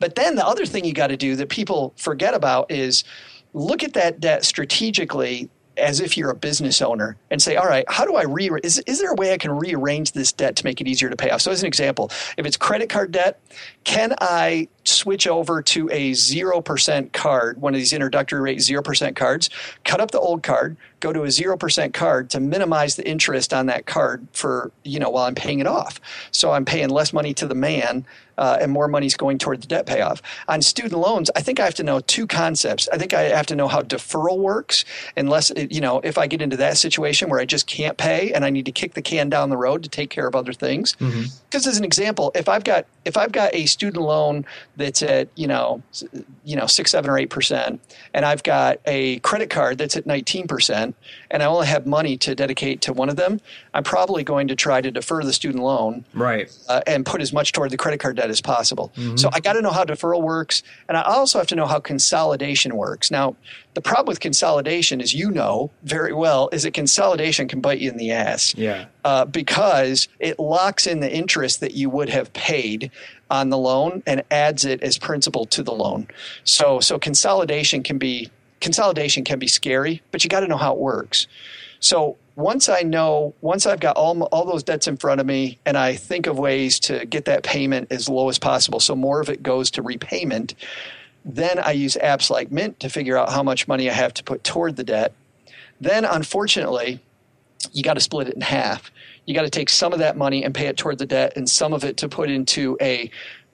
But then the other thing you got to do that people forget about is look at that debt strategically as if you're a business owner and say, all right, how do I re is, is there a way I can rearrange this debt to make it easier to pay off? So as an example, if it's credit card debt, can I switch over to a 0% card, one of these introductory rate 0% cards, cut up the old card, go to a 0% card to minimize the interest on that card for, you know, while I'm paying it off. So I'm paying less money to the man uh, and more money is going toward the debt payoff. On student loans, I think I have to know two concepts. I think I have to know how deferral works, unless, you know, if I get into that situation where I just can't pay and I need to kick the can down the road to take care of other things. Because mm-hmm. as an example, if I've got if I've got a student loan that's at you know you know six seven or eight percent and i've got a credit card that's at 19 percent and i only have money to dedicate to one of them i'm probably going to try to defer the student loan right uh, and put as much toward the credit card debt as possible mm-hmm. so i got to know how deferral works and i also have to know how consolidation works now the problem with consolidation, as you know very well, is that consolidation can bite you in the ass. Yeah. Uh, because it locks in the interest that you would have paid on the loan and adds it as principal to the loan. So so consolidation can be consolidation can be scary, but you got to know how it works. So once I know, once I've got all all those debts in front of me, and I think of ways to get that payment as low as possible, so more of it goes to repayment Then I use apps like Mint to figure out how much money I have to put toward the debt. Then, unfortunately, you got to split it in half. You got to take some of that money and pay it toward the debt, and some of it to put into a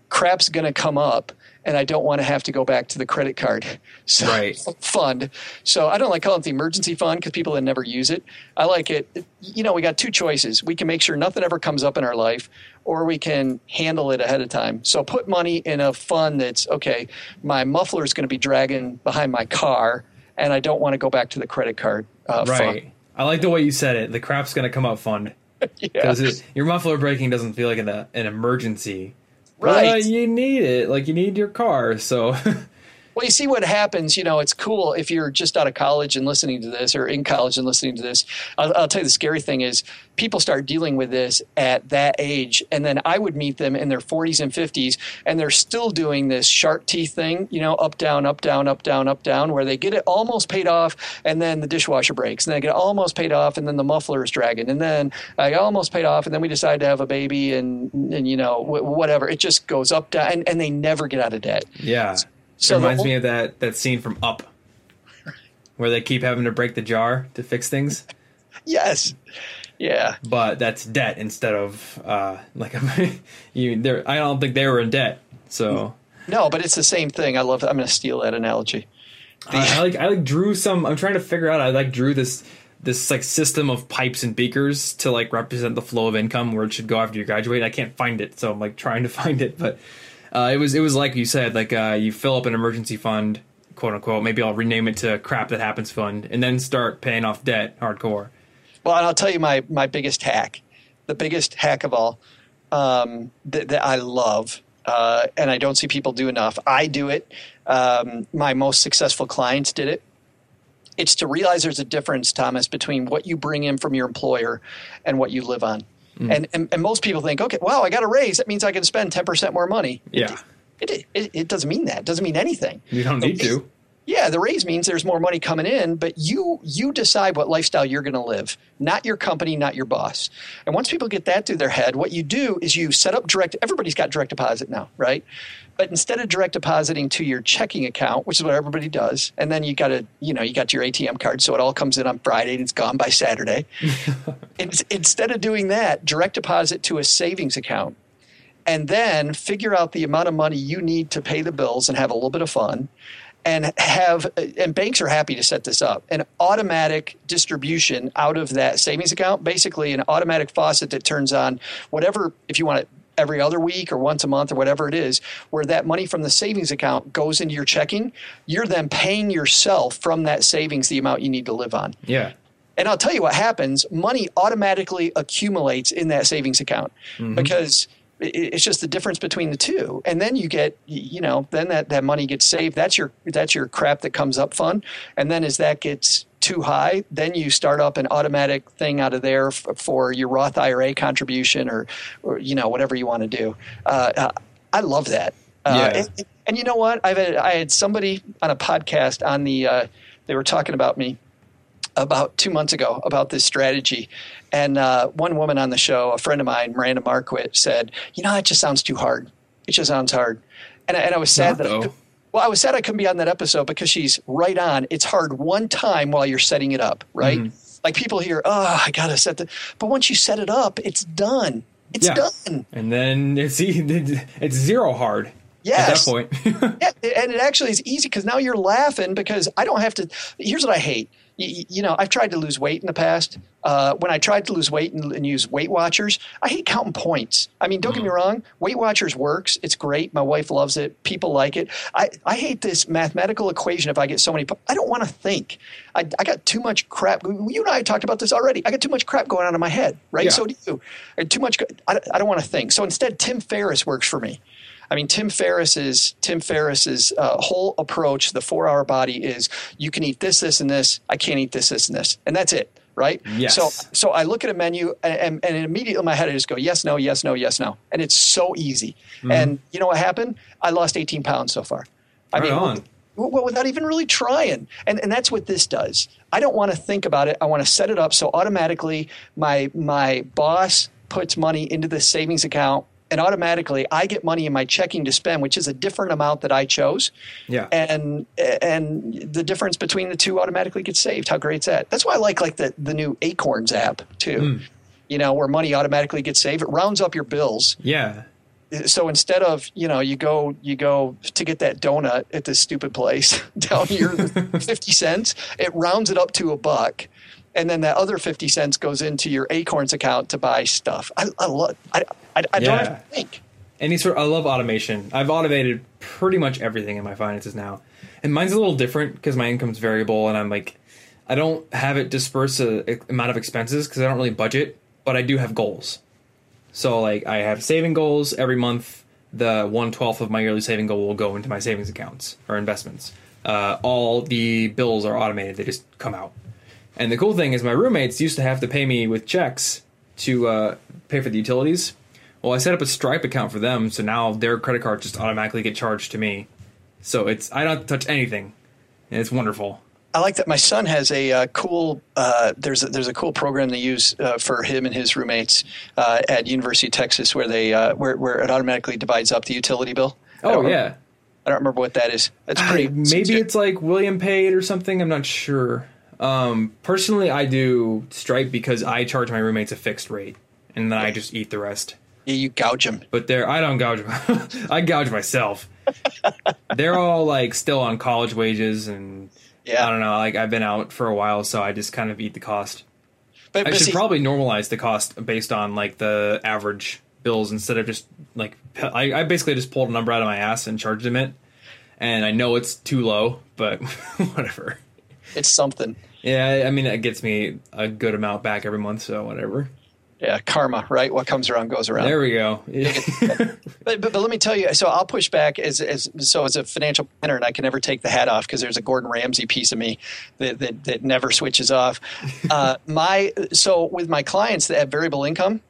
crap's going to come up and I don't want to have to go back to the credit card so, right. fund. So I don't like calling it the emergency fund because people that never use it. I like it. You know, we got two choices. We can make sure nothing ever comes up in our life, or we can handle it ahead of time. So put money in a fund that's okay. My muffler is going to be dragging behind my car, and I don't want to go back to the credit card uh, right. fund. I like the way you said it. The crap's going to come up fund. Because yeah. your muffler breaking doesn't feel like an, an emergency Right. Uh, you need it. Like you need your car. So Well, you see what happens. You know, it's cool if you're just out of college and listening to this, or in college and listening to this. I'll, I'll, tell you the scary thing is people start dealing with this at that age, and then I would meet them in their 40s and 50s, and they're still doing this shark teeth thing. You know, up down, up down, up down, up down, where they get it almost paid off, and then the dishwasher breaks, and they get almost paid off, and then the muffler is dragging, and then I almost paid off, and then we decide to have a baby, and and you know whatever. It just goes up down, and, and they never get out of debt. Yeah. So it reminds me of that that scene from Up, where they keep having to break the jar to fix things. yes. Yeah. But that's debt instead of uh, like you. There, I don't think they were in debt. So no, but it's the same thing. I love. I'm going to steal that analogy. The, uh, I like. I like drew some. I'm trying to figure out. I like drew this this like system of pipes and beakers to like represent the flow of income where it should go after you graduate. I can't find it, so I'm like trying to find it, but uh, it was it was like you said, like uh, you fill up an emergency fund, quote unquote. Maybe I'll rename it to crap that happens fund, and then start paying off debt hardcore. Well, and I'll tell you my my biggest hack, the biggest hack of all um, that, that I love, uh, and I don't see people do enough. I do it. Um, my most successful clients did it. It's to realize there's a difference, Thomas, between what you bring in from your employer and what you live on. Mm. And, and, and most people think, okay, wow, I got a raise. That means I can spend ten percent more money. Yeah. It, it, it, it, doesn't mean that. It doesn't mean anything. You don't need to. Yeah, the raise means there's more money coming in, but you you decide what lifestyle you're going to live, not your company, not your boss. And once people get that through their head, what you do is you set up direct. Everybody's got direct deposit now, right? But instead of direct depositing to your checking account, which is what everybody does, and then you got to, you know, you got your ATM card, so it all comes in on Friday and it's gone by Saturday. instead of doing that, direct deposit to a savings account, and then figure out the amount of money you need to pay the bills and have a little bit of fun and have and banks are happy to set this up an automatic distribution out of that savings account basically an automatic faucet that turns on whatever if you want it every other week or once a month or whatever it is, where that money from the savings account goes into your checking, you're then paying yourself from that savings the amount you need to live on. Yeah. And I'll tell you what happens money automatically accumulates in that savings account mm-hmm. because it's just the difference between the two and then you get you know then that, that money gets saved that's your that's your crap that comes up fund and then as that gets too high, then you start up an automatic thing out of there f- for your Roth IRA contribution or, or you know whatever you want to do. Uh, uh, I love that. Uh, yeah. and, and, you know what? I've had, I had somebody on a podcast on the uh, they were talking about me about two months ago about this strategy. And uh, one woman on the show, a friend of mine, Miranda Marquit, said, "You know, it just sounds too hard. It just sounds hard." And, and I was sad Not that I, well, I was sad I couldn't be on that episode because she's right on. It's hard one time while you're setting it up, right? Mm-hmm. Like people hear, oh, I gotta set the. But once you set it up, it's done. It's yeah. done. And then it's it's zero hard. Yes. At that point. yeah, and it actually is easy because now you're laughing because I don't have to. Here's what I hate you, you, know, I've tried to lose weight in the past. Uh, when I tried to lose weight and, and, use Weight Watchers, I hate counting points. I mean, don't mm-hmm. get me mm-hmm. wrong, Weight Watchers works. It's great. My wife loves it. People like it. I, I hate this mathematical equation if I get so many. I don't want to think. I, I got too much crap. You and I talked about this already. I got too much crap going on in my head, right? Yeah. So do you. I too much. I, I don't want to think. So instead, Tim Ferriss works for me. I mean, Tim Ferriss's Tim Ferriss's uh, whole approach, the four hour body is you can eat this, this, and this. I can't eat this, this, and this, and that's it. Right. Yes. So, so I look at a menu and, and, immediately in my head I just go yes, no, yes, no, yes, no, and it's so easy. Mm-hmm. And you know what happened? I lost 18 pounds so far. I right mean, on. Well, without even really trying. And, and that's what this does. I don't want to think about it. I want to set it up so automatically my my boss puts money into the savings account and automatically I get money in my checking to spend, which is a different amount that I chose. Yeah. And and the difference between the two automatically gets saved. How great's that? That's why I like like the the new Acorns app too. Mm. You know, where money automatically gets saved. It rounds up your bills. Yeah. So instead of you know you go you go to get that donut at this stupid place down here fifty cents, it rounds it up to a buck and then that other 50 cents goes into your acorns account to buy stuff i, I love i, I, I don't have to think Any sort I love automation. I've automated pretty much everything in my finances now. And mine's a little different because my income's variable and I'm like I don't have it disperse a, a amount of expenses because I don't really budget, but I do have goals. So like I have saving goals every month. The one twelfth of my yearly saving goal will go into my savings accounts or investments. Uh, all the bills are automated; they just come out. And the cool thing is, my roommates used to have to pay me with checks to uh, pay for the utilities. Well, I set up a Stripe account for them, so now their credit cards just automatically get charged to me. So it's I don't have to touch anything, and it's wonderful. I like that. My son has a uh, cool. Uh, there's a, there's a cool program they use uh, for him and his roommates uh, at University of Texas, where they uh, where where it automatically divides up the utility bill. Oh remember- yeah, I don't remember what that is. That's I- pretty. maybe it's like William Paid or something. I'm not sure. Um, personally, I do Stripe because I charge my roommates a fixed rate, and then I just eat the rest. Yeah, you gouge them. But they're I don't gouge. Them. I gouge myself. they're all like still on college wages, and Yeah. I don't know. Like I've been out for a while, so I just kind of eat the cost. But, I but should see, probably normalize the cost based on like the average bills instead of just like I, I basically just pulled a number out of my ass and charged them it, and I know it's too low, but whatever. it's something. Yeah, I mean it gets me a good amount back every month, so whatever. Yeah, karma, right? What comes around goes around. There we go. But, but, but let me tell you, so I'll push back as, as so as a financial planner, and I can never take the hat off because there's a Gordon Ramsay piece of me that that, that never switches off. Uh, my so with my clients that have variable income,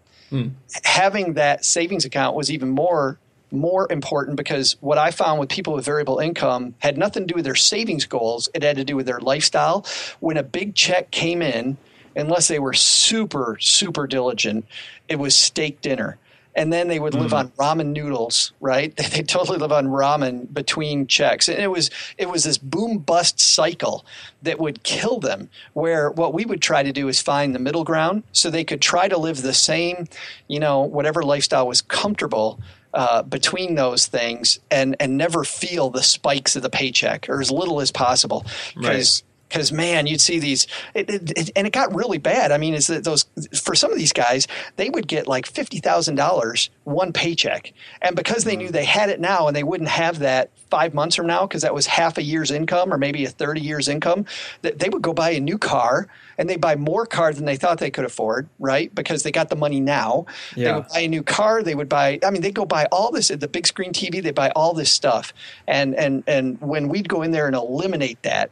having that savings account was even more more important because what I found with people with variable income had nothing to do with their savings goals. It had to do with their lifestyle. When a big check came in, unless they were super, super diligent, it was steak dinner. And then they would live on ramen noodles, right? They totally live on ramen between checks. And it was it was this boom bust cycle that would kill them. Where what we would try to do is find the middle ground so they could try to live the same, you know, whatever lifestyle was comfortable uh, between those things and and never feel the spikes of the paycheck or as little as possible because because man you'd see these it, it, it- and it got really bad. I mean is that those for some of these guys they would get like $50000 one paycheck. And because they mm-hmm. knew they had it now and they wouldn't have that five months from now because that was half a year's income or maybe a 30 years income that they would go buy a new car and they buy more car than they thought they could afford right? Because they got the money now. They would buy a new car. They would buy i mean they'd go buy all this at the big screen tv they buy all this stuff. And and and when we'd go in there and eliminate that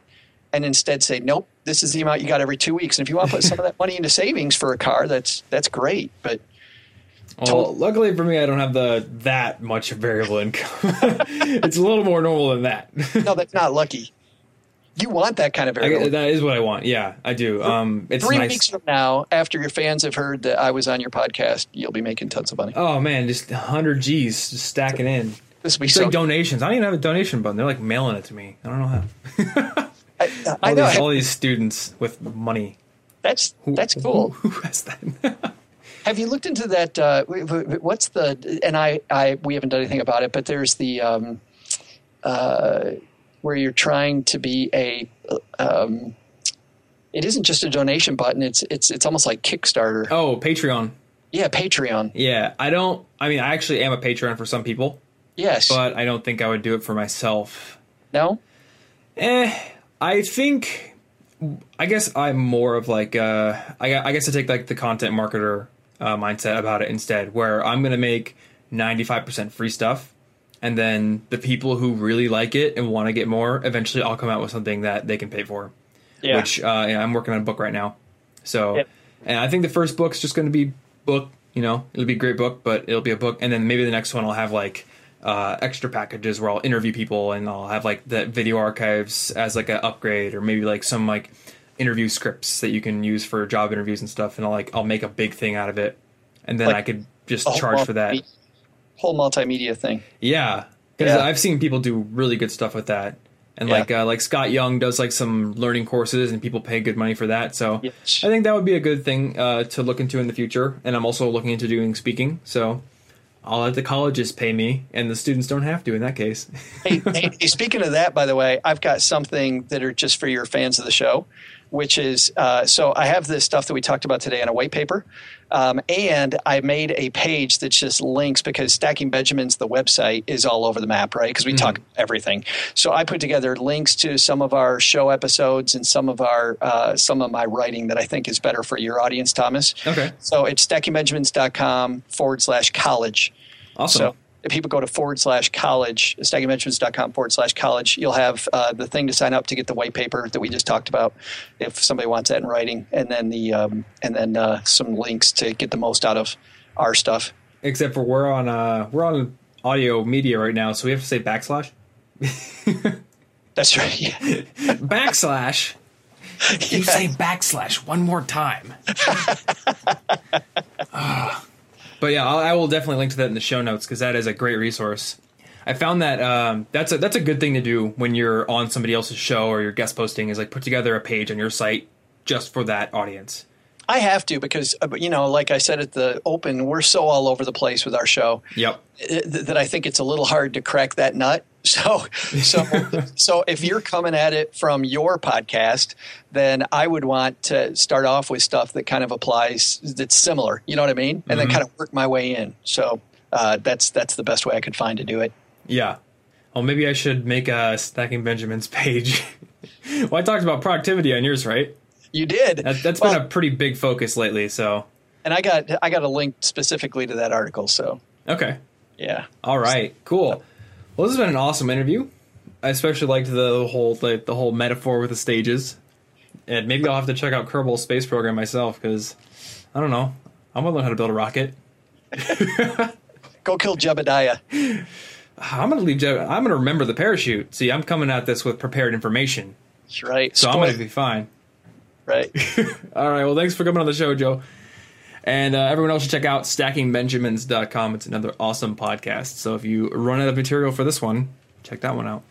and instead say nope this is the amount you got every two weeks and if you want to put some of that money into savings for a car that's that's great but Well, luckily for me, I don't have the that much variable income. it's a little more normal than that. no that's not lucky you want that kind of I, variable. that is what I want. Yeah, I do. Um, it's Three nice. weeks from now, after your fans have heard that I was on your podcast, you'll be making tons of money. Oh man, just 100 G's just stacking in. This week, It's so. like donations. I don't even have a donation button. They're like mailing it to me. I don't know how. I, I All know these, all these students with money. that's Who- that's cool. Who, who has that? Have you looked into that? Uh, what's the? And I, I, we haven't done anything about it, but there's the um, uh, where you're trying to be a. Um, it isn't just a donation button. It's it's it's almost like Kickstarter. oh, Patreon. Yeah, Patreon. Yeah, I don't. I mean, I actually am a Patreon for some people, Yes. but I don't think I would do it for myself. no. Eh, I think. I guess I'm more of like. Uh, I, I guess I take like the content marketer uh, mindset about it instead, where I'm gonna make 95% free stuff, and then the people who really like it and want to get more, eventually I'll come out with something that they can pay for. Yeah. Which uh, yeah, I'm working on a book right now, so Yep. and I think the first book's just going to be book. You know, it'll be a great book, but it'll be a book, and then maybe the next one I'll have like uh, extra packages where I'll interview people and I'll have like the video archives as like an upgrade, or maybe like some like interview scripts that you can use for job interviews and stuff, and I'll like I'll make a big thing out of it, and then Like I could just charge for that. whole multimedia thing. Yeah, because Yeah. I've seen people do really good stuff with that, and Yeah. like uh, like Scott Young does like some learning courses, and people pay good money for that. So Yes. I think that would be a good thing uh, to look into in the future. And I'm also looking into doing speaking. So I'll let the colleges pay me, and the students don't have to in that case. hey, hey, speaking of that, by the way, I've got something that are just for your fans of the show, which is uh, so I have this stuff that we talked about today on a white paper, um, and I made a page that just links because Stacking Benjamins, the website, is all over the map, right? Because we talk everything. So I put together links to some of our show episodes and some of our uh, some of my writing that I think is better for your audience, Thomas. Okay. So it's stackingbenjamins.com forward slash college. Awesome. So if people go to forward slash college, stackingbenjamins.com forward slash college, you'll have uh, the thing to sign up to get the white paper that we just talked about if somebody wants that in writing, and then the um, and then uh, some links to get the most out of our stuff. Except for we're on uh, we're on audio media right now, so we have to say backslash. That's right. Yeah. backslash. You say backslash one more time. Ah. But yeah, I'll, I will definitely link to that in the show notes because that is a great resource. I found that um, that's a that's a good thing to do when you're on somebody else's show or you're guest posting is like put together a page on your site just for that audience. I have to because uh, you know, like I said at the open, we're so all over the place with our show. Yep. uh, that I think it's a little hard to crack that nut. So, so, so if you're coming at it from your podcast, then I would want to start off with stuff that kind of applies that's similar. You know what I mean? And then kind of work my way in. So uh, that's that's the best way I could find to do it. Yeah. Well, maybe I should make a stacking Benjamins page. well, I talked about productivity on yours, right? You did. That, that's Well, been a pretty big focus lately. So and I got I got a link specifically to that article. So okay. yeah. All right, cool. Well, this has been an awesome interview. I especially liked the whole like the whole metaphor with the stages, and maybe I'll have to check out Kerbal Space Program myself because I don't know. I'm gonna learn how to build a rocket. Go kill Jebediah. I'm gonna leave. Je- I'm gonna remember the parachute. See, I'm coming at this with prepared information, That's right. so I'm gonna be fine. Right. All right. Well, thanks for coming on the show, Joe. And uh, everyone else should check out stackingbenjamins.com. It's another awesome podcast. So if you run out of material for this one, check that one out.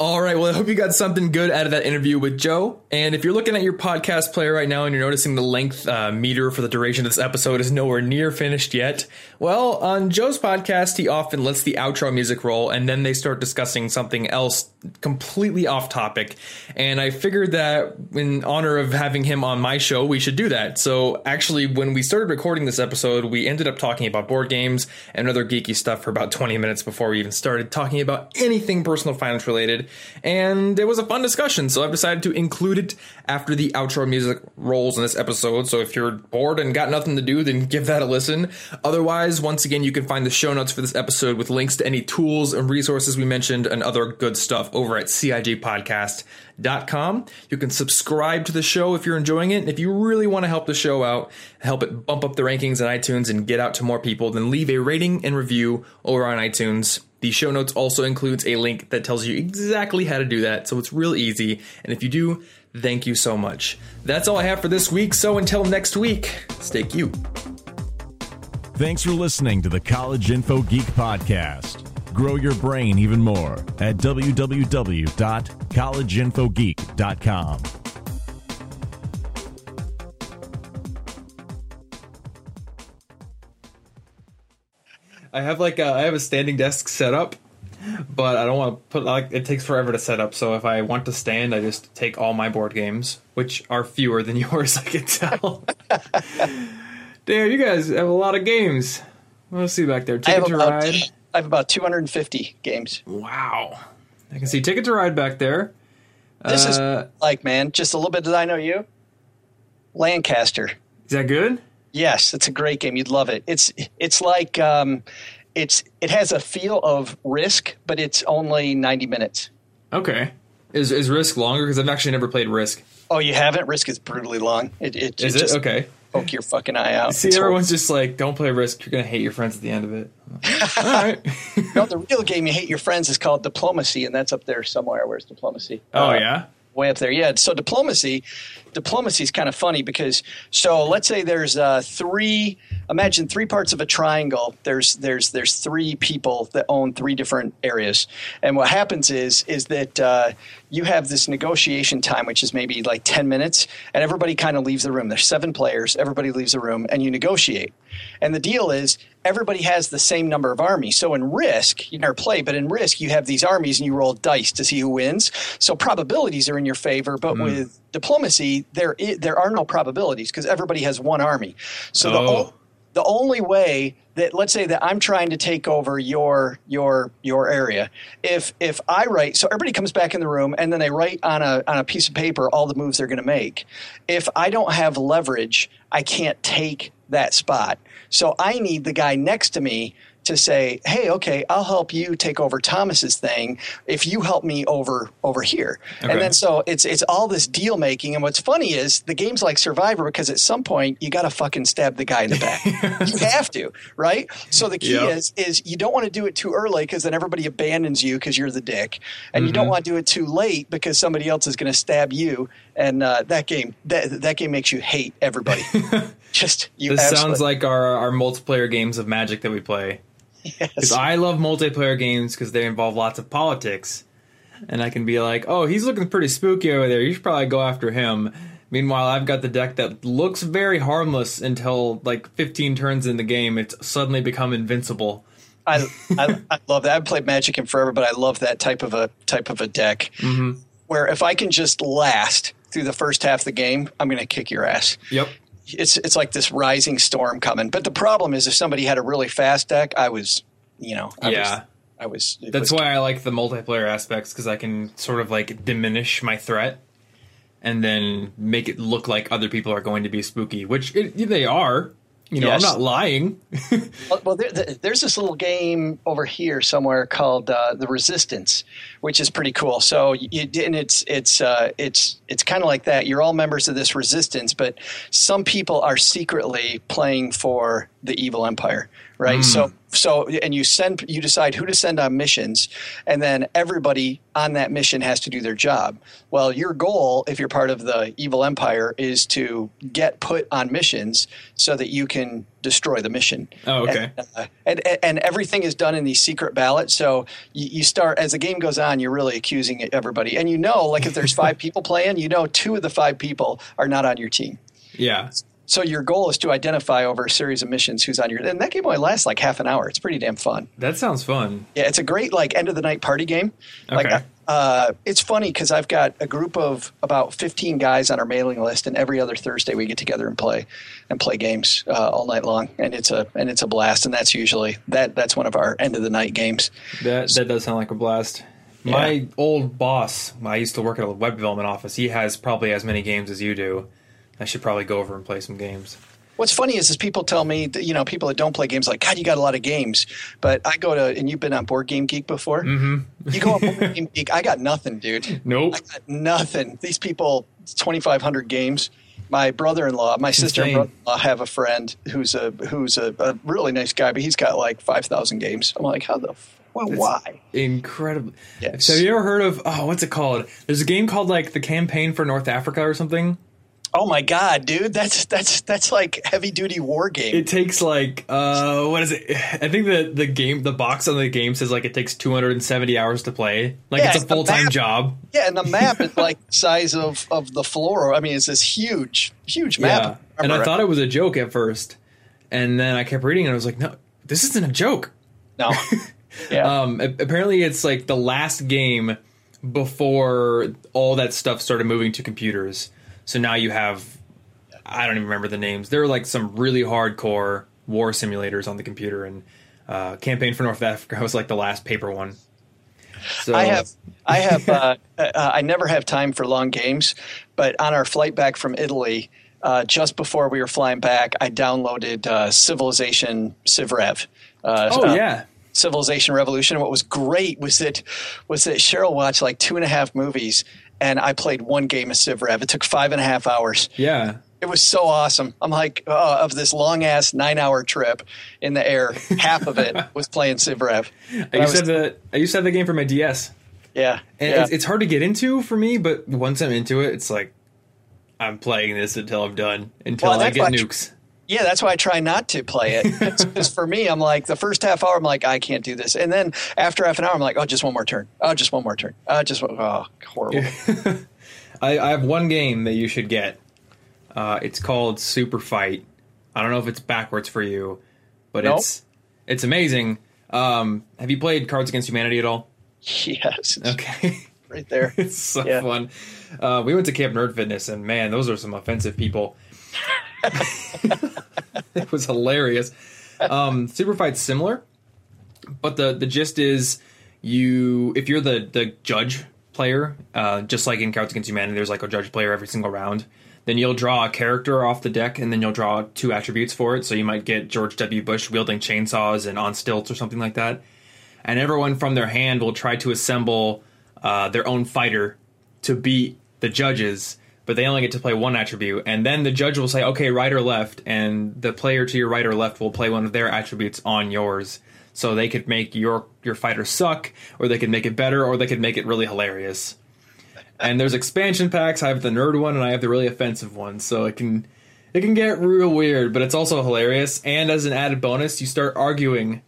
All right. Well, I hope you got something good out of that interview with Joe. And if you're looking at your podcast player right now and you're noticing the length uh, meter for the duration of this episode is nowhere near finished yet, well, on Joe's podcast, he often lets the outro music roll and then they start discussing something else completely off topic. And I figured that in honor of having him on my show, we should do that. So actually, when we started recording this episode, we ended up talking about board games and other geeky stuff for about 20 minutes before we even started talking about anything personal finance related. And it was a fun discussion, so I've decided to include it after the outro music rolls in this episode. So if you're bored and got nothing to do, then give that a listen. Otherwise, once again, you can find the show notes for this episode with links to any tools and resources we mentioned and other good stuff over at CIGpodcast.com. You can subscribe to the show if you're enjoying it. And if you really want to help the show out, help it bump up the rankings on iTunes and get out to more people, then leave a rating and review over on iTunes. The show notes also includes a link that tells you exactly how to do that, so it's real easy. And if you do, thank you so much. That's all I have for this week, so until next week, stay cute. Thanks for listening to the College Info Geek Podcast. Grow your brain even more at www.collegeinfogeek.com. I have like a, I have a standing desk set up, but I don't want to put like it takes forever to set up. So if I want to stand, I just take all my board games, which are fewer than yours. I can tell. Damn, you guys have a lot of games. Let's see back there. I have Ticket to about Ride. I have about 250 games. Wow. I can see Ticket to Ride back there. This Uh, is like man, just a little bit. Did I know you? Lancaster. Is that good? Yes, it's a great game. You'd love it. It's it's like um, it's it has a feel of Risk, but it's only 90 minutes. Okay. Is is Risk longer? Because I've actually never played Risk. Oh, you haven't? Risk is brutally long. It, it, Is it it just okay? Poke your fucking eye out. See, everyone's just like, "Don't play Risk. You're gonna hate your friends at the end of it." all right. No, the real game you hate your friends is called Diplomacy, and that's up there somewhere. Where's Diplomacy? oh Uh, yeah. Way up there. Yeah. So diplomacy diplomacy is kind of funny because so let's say there's uh, three. Imagine three parts of a triangle. There's there's there's three people that own three different areas, and what happens is is that uh, you have this negotiation time, which is maybe like ten minutes, and everybody kind of leaves the room. There's seven players. Everybody leaves the room, and you negotiate. And the deal is everybody has the same number of armies. So in Risk, you never play, but in Risk, you have these armies and you roll dice to see who wins. So probabilities are in your favor, but Mm. with diplomacy, there i- there are no probabilities because everybody has one army. So the Oh. o- the only way that let's say that I'm trying to take over your your your area, if if I write, so everybody comes back in the room and then they write on a on a piece of paper all the moves they're going to make. If I don't have leverage, I can't take that spot. So I need the guy next to me to say, "Hey, okay, I'll help you take over Thomas's thing if you help me over over here." Okay. And then so it's it's all this deal making. And what's funny is the game's like Survivor because at some point you got to fucking stab the guy in the back. you have to, right? So the key Yep. is is you don't want to do it too early because then everybody abandons you because you're the dick, and you don't Mm-hmm. want to do it too late because somebody else is going to stab you. And uh, that game that that game makes you hate everybody. Just you. This absolutely- sounds like our, our multiplayer games of Magic that we play. Because Yes. I love multiplayer games because they involve lots of politics. And I can be like, oh, he's looking pretty spooky over there. You should probably go after him. Meanwhile, I've got the deck that looks very harmless until like 15 turns in the game. It's suddenly become invincible. I, I, I love that. I've played Magic in forever, but I love that type of a type of a deck mm-hmm. where if I can just last through the first half of the game, I'm going to kick your ass. Yep. It's it's like this rising storm coming. But the problem is, if somebody had a really fast deck, I was, you know, I Yeah. was, I was. That's was- why I like the multiplayer aspects because I can sort of like diminish my threat and then make it look like other people are going to be spooky, which it, they are. You know, Yes. I'm not lying. Well, well there, there- there's this little game over here somewhere called uh, the Resistance, which is pretty cool. So you and it's it's uh, it's it's kind of like that. You're all members of this Resistance, but some people are secretly playing for the evil empire, right? So so and you send you decide who to send on missions, and then everybody on that mission has to do their job. Well, your goal, if you're part of the evil empire, is to get put on missions so that you can destroy the mission. Oh, okay. And, uh, and, and and everything is done in these secret ballots. So you, you start as the game goes on, you're really accusing everybody, and you know, like if there's five people playing, you know, two of the five people are not on your team. yeah. So your goal is to identify over a series of missions who's on your. And that game only lasts like half an hour. It's pretty damn fun. That sounds fun. Yeah, it's a great like end of the night party game. Like, Okay. uh, it's funny because I've got a group of about 15 guys on our mailing list, and every other Thursday we get together and play and play games uh, all night long, and it's a and it's a blast. And that's usually that that's one of our end of the night games. That that does sound like a blast. Yeah. My old boss, I used to work at a web development office. He has probably as many games as you do. I should probably go over and play some games. What's funny is, is people tell me, that, you know, people that don't play games, like, God, you got a lot of games. But I go to, and you've been on Board Game Geek before. Mm-hmm. You go on Board Game Geek, I got nothing, dude. Nope. I got nothing. These people, 2,500 games. My brother-in-law, my sister and insane. brother-in-law have a friend who's a who's a, a really nice guy, but he's got like 5,000 games. I'm like, how the, f- well, why? Incredible. Yes. So have you ever heard of oh what's it called? There's a game called like the campaign for North Africa or something. Oh my God, dude, that's that's that's like heavy-duty war game. It takes like uh what is it? I think the the game the box on the game says like it takes 270 hours to play. Like Yeah, it's a full time job. Yeah, and the map is like the size of, of the floor. I mean, it's this huge, huge map. Yeah. And I thought it was a joke at first. And then I kept reading and I was like, no, this isn't a joke. no. Yeah. Um, apparently, it's like the last game before all that stuff started moving to computers. So now you have, I don't even remember the names. There are like some really hardcore war simulators on the computer, and uh, Campaign for North Africa was like the last paper one. So I have, I have, uh, uh, I never have time for long games, but on our flight back from Italy, uh, just before we were flying back, I downloaded uh, Civilization Civrev. Uh, Oh uh, yeah, Civilization Revolution. What was great was that was that Cheryl watched like two and a half movies, and I played one game of Civ Rev. It took five and a half hours. yeah. It was so awesome. I'm like, uh, of this long ass nine hour trip in the air, half of it was playing Civrev. I used to have the I used to have the game for my DS, yeah, and yeah. it's, it's hard to get into for me. But once I'm into it, it's like I'm playing this until I'm done until Well, I get nukes. Yeah, that's why I try not to play it. Because for me, I'm like the first half hour, I'm like I can't do this, and then after half an hour, I'm like, oh, just one more turn. Oh, just one more turn. Oh, just one. Oh, horrible. I, I have one game that you should get. Uh, it's called Super Fight. I don't know if it's backwards for you, but Nope. it's it's amazing. Um, have you played Cards Against Humanity at all? Yes, Okay. right there. It's so Yeah. fun. Uh, we went to Camp Nerd Fitness, and man, those are some offensive people. it was hilarious. Um, Super Fight's similar, but the the gist is you if you're the the judge player, uh, just like in Cards Against Humanity, there's like a judge player every single round. Then you'll draw a character off the deck, and then you'll draw two attributes for it. So you might get George W. Bush wielding chainsaws and on stilts or something like that. And everyone from their hand will try to assemble uh, their own fighter to beat the judges, but they only get to play one attribute. And then the judge will say, okay, right or left, and the player to your right or left will play one of their attributes on yours. So they could make your your fighter suck, or they could make it better, or they could make it really hilarious. And there's expansion packs. I have the nerd one, and I have the really offensive one. So it can it can get real weird, but it's also hilarious. And as an added bonus, you start arguing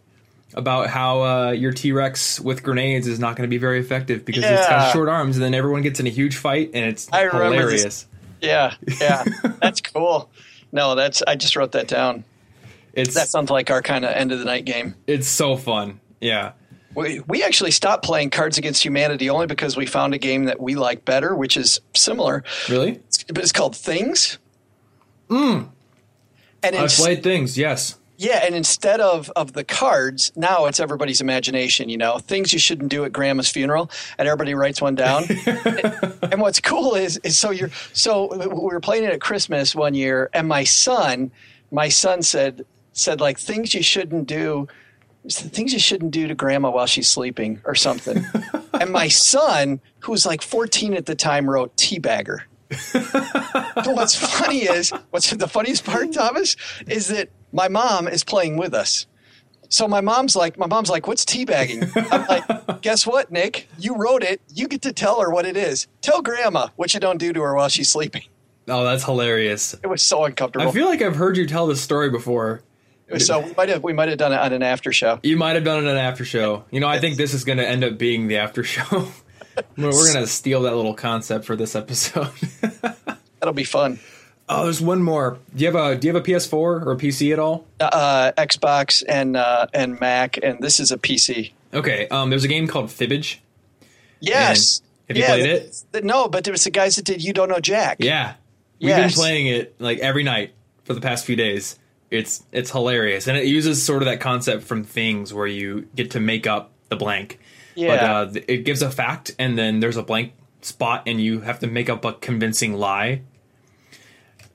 about how uh, your T Rex with grenades is not going to be very effective because it's got short arms, and then everyone gets in a huge fight, and it's I hilarious. this. Yeah, yeah, that's cool. No, that's I just wrote that down. It's That sounds like our kind of end of the night game. it's so fun. Yeah, We, we actually stopped playing Cards Against Humanity only because we found a game that we like better, which is similar, really. But it's called Things. Mm. And I've played things. Yes. Yeah, and instead of of the cards, now it's everybody's imagination. You know, things you shouldn't do at grandma's funeral, and everybody writes one down. and what's cool is is so you're so we were playing it at Christmas one year, and my son, my son said said like things you shouldn't do, things you shouldn't do to grandma while she's sleeping or something. and my son, who was like 14 at the time, wrote teabagger. But what's funny is what's the funniest part, Thomas, is that my mom is playing with us. So my mom's like, my mom's like, what's teabagging? I'm like, guess what, Nick? You wrote it. You get to tell her what it is. Tell grandma what you don't do to her while she's sleeping. Oh, that's hilarious. It was so uncomfortable. I feel like I've heard you tell this story before. So we might have we might have done it on an after show. You might have done it on an after show. You know, I think this is going to end up being the after show. We're going to steal that little concept for this episode. That'll be fun. Oh, there's one more. Do you have a Do you have a PS4 or a PC at all? Uh, Xbox and uh, and Mac, and this is a PC. Okay. Um, there's a game called Fibbage. Yes. Have you Yeah, played it? th- no, but there was the guys that did You Don't Know Jack. Yeah, we've Yes. been playing it like every night for the past few days. It's it's hilarious, and it uses sort of that concept from Things where you get to make up the blank. But Yeah. uh, it gives a fact, and then there's a blank spot, and you have to make up a convincing lie.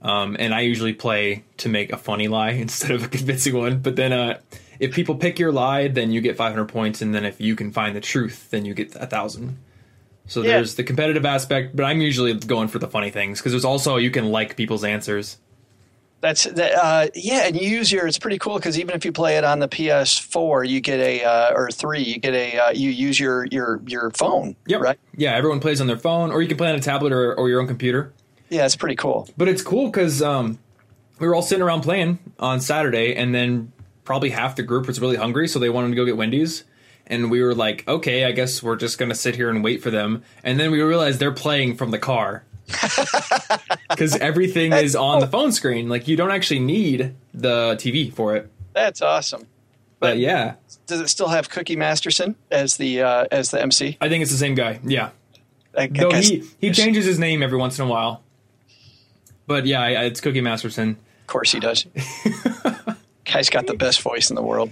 Um, and I usually play to make a funny lie instead of a convincing one. But then, uh, if people pick your lie, then you get 500 points, and then if you can find the truth, then you get a thousand. So Yeah. there's the competitive aspect, but I'm usually going for the funny things because there's also you can like people's answers. That's that. Uh, yeah, and you use your. It's pretty cool because even if you play it on the PS4, you get a uh, or three, you get a. Uh, you use your your your phone. Yep. Right. Yeah, everyone plays on their phone, or you can play on a tablet or, or your own computer. Yeah, it's pretty cool. But it's cool because um, we were all sitting around playing on Saturday, and then probably half the group was really hungry, so they wanted to go get Wendy's. And we were like, okay, I guess we're just going to sit here and wait for them. And then we realized they're playing from the car. Because everything is on the phone screen. Like, you don't actually need the TV for it. That's awesome. But yeah, Does it still have Cookie Masterson as the uh, as the MC? I think it's the same guy. Yeah. Though guess- he, he changes his name every once in a while. But yeah, I- it's Cookie Masterson. Of course he does. Guy's got the best voice in the world.